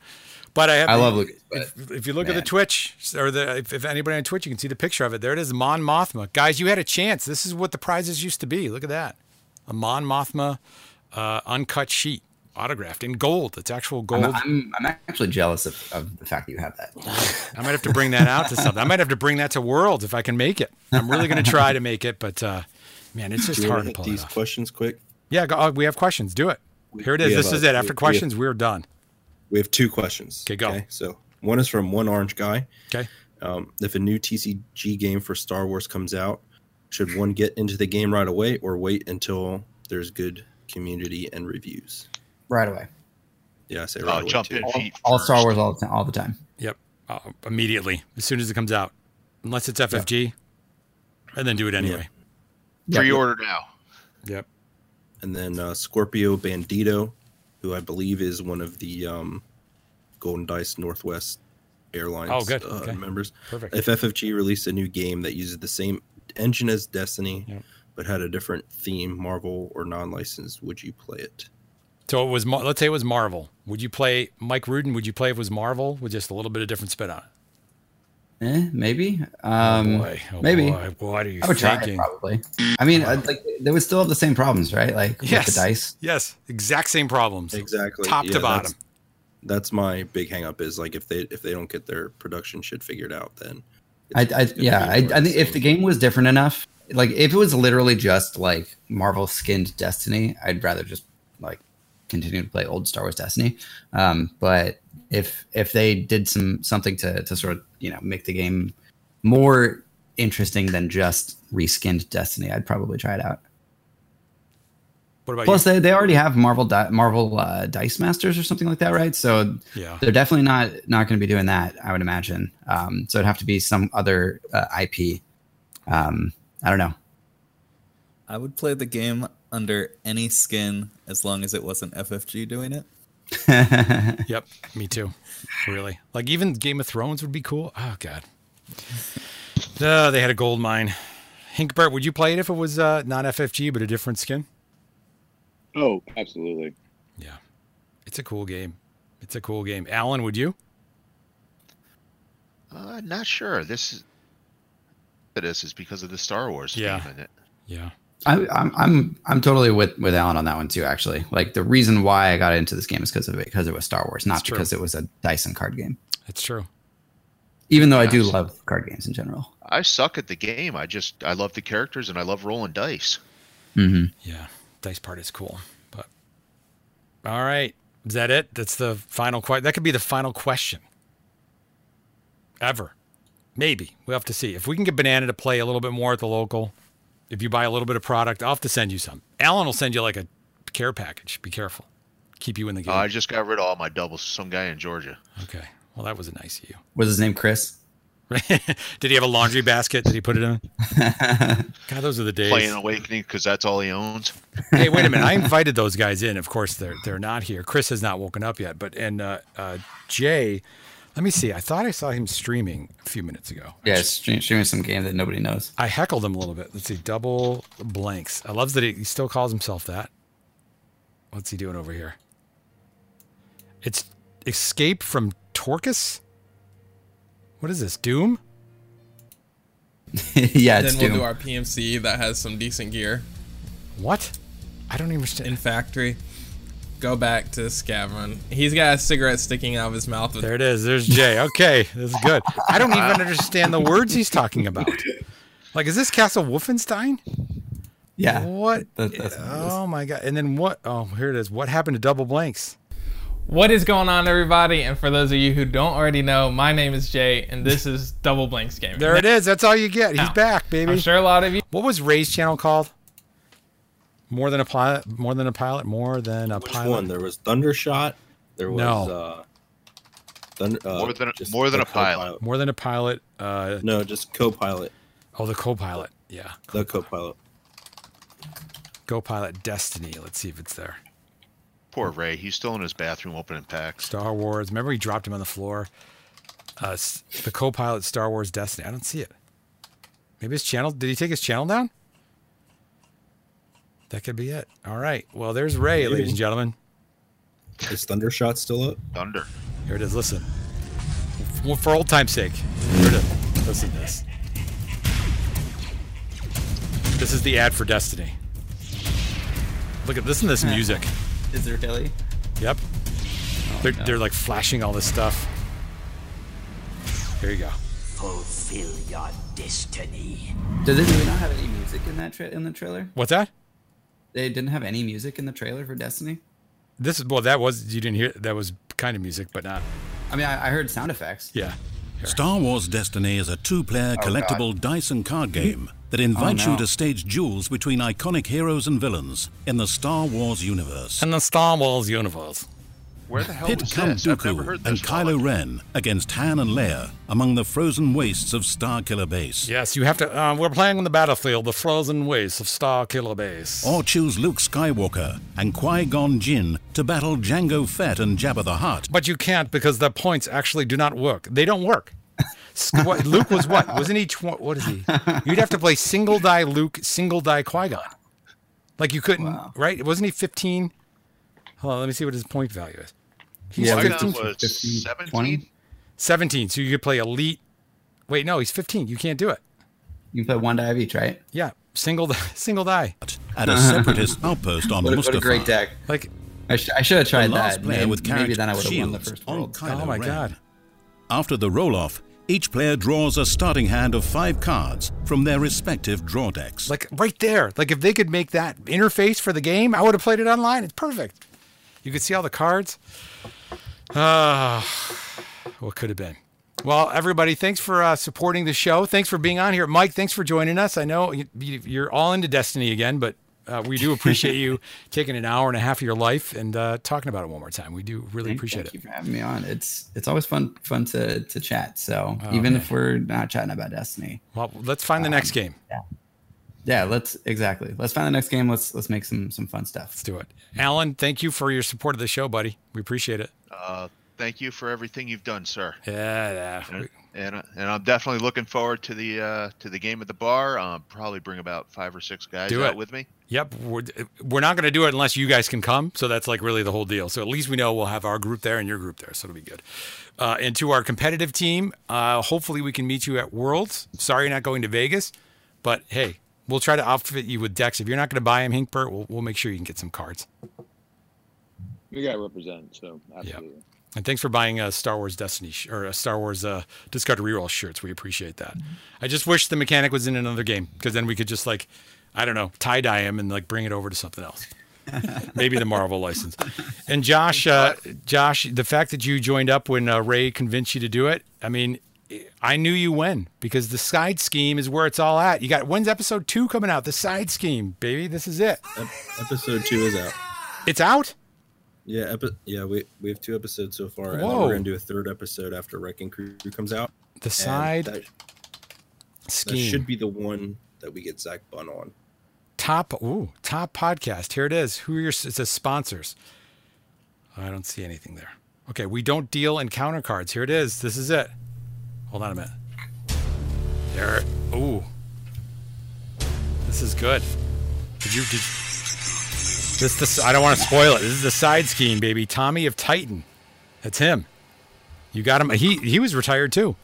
S8: But I have
S10: I love Lucas,
S8: If, if you look at the Twitch or the if, if anybody on Twitch, you can see the picture of it. There it is, Mon Mothma. Guys, you had a chance. This is what the prizes used to be. Look at that, a Mon Mothma uh, uncut sheet, autographed in gold. It's actual gold.
S10: I'm, I'm I'm actually jealous of, of the fact that you have that.
S8: I might have to bring that out to something. I might have to bring that to Worlds if I can make it. I'm really going to try to make it, but uh, man, it's just hard
S9: wanna
S8: pull
S9: hit
S8: it
S9: these
S8: off.
S9: questions quick?
S8: Yeah, go, oh, we have questions. Do it. Here it is. This
S9: a-
S8: is it. After
S9: we
S8: questions, we're done.
S9: We have two questions.
S8: Okay, go.
S9: So one is from one orange guy.
S8: Okay.
S9: Um, if a new TCG game for Star Wars comes out, should one get into the game right away or wait until there's good community and reviews?
S10: Right away.
S9: Yeah, I say
S12: Oh,
S9: right away.
S12: jump
S9: too.
S12: in
S10: All,
S12: feet.
S10: all Star Wars all the time. All the time.
S8: Yep. Uh, immediately, as soon as it comes out, unless it's FFG, and then do it anyway.
S12: Pre-order now.
S8: Yep.
S9: and then uh, Scorpio Bandito, who I believe is one of the um, Golden Dice Northwest Airlines
S8: Oh, good.
S9: uh,
S8: Okay.
S9: members.
S8: Perfect.
S9: If FFG released a new game that uses the same engine as Destiny, but had a different theme, Marvel or non-licensed, would you play it?
S8: So it was. Let's say it was Marvel. Would you play Mike Rudin? Would you play if it was Marvel with just a little bit of different spin on it?
S10: Eh, maybe. Um,
S8: boy. Oh,
S10: maybe.
S8: boy. What are you
S10: I would try it, probably. I mean, I, like they would still have the same problems, right? Like
S8: Yes.
S10: with the dice.
S8: Yes. Exact same problems.
S9: Exactly.
S8: Top
S9: Yeah,
S8: to bottom.
S9: That's, that's my big hangup. is like if they if they don't get their production shit figured out, then
S10: I, I yeah, I, I think if the game was different enough, like if it was literally just like Marvel skinned Destiny, I'd rather just like continue to play old Star Wars Destiny. Um, but if if they did some something to to sort of you know make the game more interesting than just reskinned Destiny, I'd probably try it out.
S8: What about
S10: Plus,
S8: you?
S10: they, they already have Marvel Di- Marvel uh, Dice Masters or something like that, right? So
S8: Yeah.
S10: they're definitely not not going to be doing that. I would imagine. Um, so it'd have to be some other uh, IP. Um, I don't know.
S14: I would play the game under any skin as long as it wasn't FFG doing it.
S8: Yep. Me too. Really. Like even Game of Thrones would be cool. Oh God. Uh, they had a gold mine. Hinkbert, would you play it if it was uh, not FFG but a different skin?
S11: Oh, absolutely. Yeah.
S8: It's a cool game. It's a cool game. Alan, would you?
S12: Uh, not sure. This is this is because of the Star Wars
S8: Yeah.
S12: theme in it.
S8: Yeah.
S10: I, I'm I'm I'm totally with with Alan on that one too. Actually, like the reason why I got into this game is because of it because it was Star Wars, not
S8: That's true.
S10: because it was a Dyson card game.
S8: It's true.
S10: Even though I do love card games in general.
S12: I suck at the game. I just I love the characters and I love rolling dice.
S10: Mm-hmm.
S8: Yeah. Dice part is cool. But all right. Is that it? That's the final question. That could be the final question. Ever. Maybe. We'll have to see. If we can get Banana to play a little bit more at the local, if you buy a little bit of product, I'll have to send you some. Alan will send you like a care package. Be careful. Keep you in the game.
S12: Uh, I just got rid of all my doubles. Some guy in Georgia.
S8: okay. Well, that was a nice of you.
S10: Was his name Chris?
S8: Did he have a laundry basket? Did he put it in? God, those are the days.
S12: Playing Awakening because that's all he owns.
S8: hey, wait a minute! I invited those guys in. Of course, they're they're not here. Chris has not woken up yet. But and uh, uh, Jay, let me see. I thought I saw him streaming a few minutes ago.
S10: Yeah, stream, streaming some game that nobody knows.
S8: I heckled him a little bit. Let's see. Double blanks. I love that he, he still calls himself that. What's he doing over here? It's Escape from Tarkov. What is this? Doom?
S10: yeah, it's Doom.
S15: then we'll do our PMC that has some decent gear.
S8: What? I don't even understand.
S15: In factory. Go back to Scavron. He's got a cigarette sticking out of his mouth.
S8: There it is. There's Jay. Okay, this is good. I don't even understand the words he's talking about. Like, is this Castle Wolfenstein?
S10: Yeah.
S8: What?
S10: That- that's what
S8: oh my god! And then what? Oh, here it is. What happened to double blanks?
S15: What is going on, everybody? And for those of you who don't already know, my name is Jay, and this is Double Blanks Gaming.
S8: There it is. That's all you get. He's
S15: Now,
S8: back, baby.
S15: I'm sure a lot of you.
S8: What was Ray's channel called? More than a pilot. More than a pilot. More than a
S9: Which
S8: pilot.
S9: one? There was Thundershot. There was
S8: No.
S9: uh, Thunder, uh,
S12: More than a- more than
S9: the
S12: a pilot.
S9: co-pilot.
S8: More than a pilot. Uh,
S9: No, just co-pilot.
S8: oh, the co-pilot. Yeah,
S9: The co-pilot.
S8: co-pilot Destiny. Let's see if it's there.
S12: Poor Ray. He's still in his bathroom opening packs.
S8: Star Wars. Remember, he dropped him on the floor. Uh, the co-pilot Star Wars Destiny. I don't see it. Maybe his channel. Did he take his channel down? That could be it. All right. Well, there's Ray,
S9: Maybe.
S8: ladies and gentlemen.
S9: Is Thundershot still up?
S12: Thunder.
S8: Here it is. Listen. For, for old time's sake. Here it is. Listen to this. This is the ad for Destiny. Look at listen to this music.
S14: Is there really?
S8: Yep. Oh, they're, they're like flashing all this stuff. Here you go.
S16: Fulfill your destiny.
S10: Did they, did they not have any music in that tra- in the trailer?
S8: What's that?
S10: They didn't have any music in the trailer for Destiny.
S8: This is well. That was you didn't hear. That was kind of music, but not.
S10: I mean, I, I heard sound effects.
S8: Yeah.
S17: Star Wars Destiny is a two player
S10: Oh,
S17: collectible dice and card game that invites oh,
S8: no.
S17: you to stage duels between iconic heroes and villains in the Star Wars universe.
S8: In the Star Wars universe.
S12: Where the hell
S17: Pit
S12: was this? I've never heard this.
S17: and Kylo Ren against Han and Leia among the frozen wastes of Starkiller Base.
S8: Yes, you have to. Uh, we're playing on the battlefield, the frozen wastes of Star Killer Base.
S17: Or choose Luke Skywalker and Qui Gon Jinn to battle Jango Fett and Jabba the Hutt.
S8: But you can't because the points actually do not work. They don't work. What, Luke was what? Wasn't he? Tw- what is he? You'd have to play single die Luke, single die Qui Gon. Like you couldn't, right? Wasn't he 15? Hold on, let me see what his point value is. He's
S12: Yeah,
S8: fifteen.
S12: Qui-Gon was 17.
S8: 17. So you could play elite. Wait, no, he's 15. You can't do it.
S10: You can play one die of each, right?
S8: Yeah, single die, single die.
S17: At a separatist outpost on
S10: What a, what a great deck.
S8: Like
S10: I, sh- I should have tried
S17: The last
S10: that. Maybe,
S17: with
S10: maybe
S17: character
S10: then I would have won the
S17: shields
S10: first
S17: on
S10: world.
S17: Kylo
S8: Oh my
S17: Ren.
S8: god.
S17: After the roll-off, each player draws a starting hand of five cards from their respective draw decks.
S8: Like right there. Like if they could make that interface for the game, I would have played it online. It's perfect. You could see all the cards. Ah, what could have been? Well, everybody, thanks for uh, supporting the show. Thanks for being on here, Mike. Thanks for joining us. I know you- you're all into Destiny again, but uh, we do appreciate you taking an hour and a half of your life and uh, talking about it one more time. We do really
S10: Thank-
S8: appreciate
S10: thank
S8: it.
S10: Thank you for having me on. It's it's always fun fun to to chat. So
S8: Oh,
S10: even
S8: man.
S10: if we're not chatting about Destiny,
S8: Well, let's find the next game.
S10: yeah, yeah. Let's exactly. Let's find the next game. Let's let's make some some fun stuff.
S8: Let's do it. Alan, thank you for your support of the show, buddy. We appreciate it.
S12: Uh, thank you for everything you've done, sir.
S8: Yeah, yeah.
S12: And and, and I'm definitely looking forward to the uh, to the game at the bar. Um, probably bring about five or six guys
S8: Do
S12: out
S8: it.
S12: with me.
S8: Yep, we're, we're not going to do it unless you guys can come. So that's like really the whole deal. So at least we know we'll have our group there and your group there. So it'll be good. Uh, and to our competitive team, uh, hopefully we can meet you at Worlds. Sorry you're not going to Vegas, but hey, we'll try to outfit you with decks. If you're not going to buy them, Hinkbert, we'll, we'll make sure you can get some cards.
S11: We got to represent, so absolutely.
S8: And thanks for buying a Star Wars Destiny sh- or a Star Wars uh, Discard Reroll shirts. We appreciate that. I just wish the mechanic was in another game because then we could just like, I don't know, tie dye him and like bring it over to something else. Maybe the Marvel license. And Josh, uh, Josh, the fact that you joined up when uh, Ray convinced you to do it, I mean, I knew you when because the side scheme is where it's all at. You got when's episode two coming out? The side scheme, baby. This is it.
S9: Episode two is out.
S8: It's out.
S9: Yeah, epi- yeah, we we have two episodes so far, and then we're gonna do a third episode after Wrecking Crew comes out.
S8: The side
S9: that, that
S8: scheme.
S9: should be the one that we get Zach Bunn on.
S8: Top ooh, top podcast. Here it is. Who are your it says sponsors? I don't see anything there. Okay, we don't deal in counter cards. Here it is. This is it. Hold on a minute. There. Ooh. This is good. Did you did this this I don't want to spoil it. This is the side scheme, baby. Tommy of Titan. That's him. You got him. He he was retired too.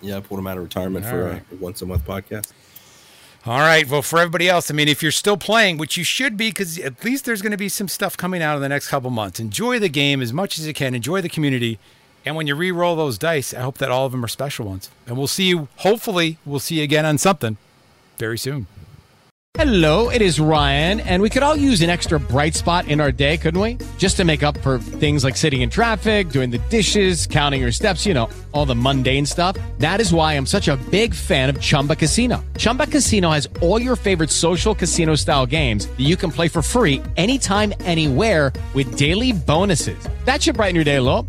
S9: Yeah, I pulled him out of retirement
S8: All
S9: for
S8: right.
S9: a once a month podcast.
S8: All right. Well, for everybody else, I mean, if you're still playing, which you should be, because at least there's going to be some stuff coming out in the next couple months. Enjoy the game as much as you can. Enjoy the community. And when you re-roll those dice, I hope that all of them are special ones. And we'll see you. Hopefully, we'll see you again on something very soon.
S18: Hello, it is Ryan, and we could all use an extra bright spot in our day, couldn't we? Just to make up for things like sitting in traffic, doing the dishes, counting your steps, you know, all the mundane stuff. That is why I'm such a big fan of Chumba Casino. Chumba Casino has all your favorite social casino style games that you can play for free anytime, anywhere with daily bonuses. That should brighten your day a little.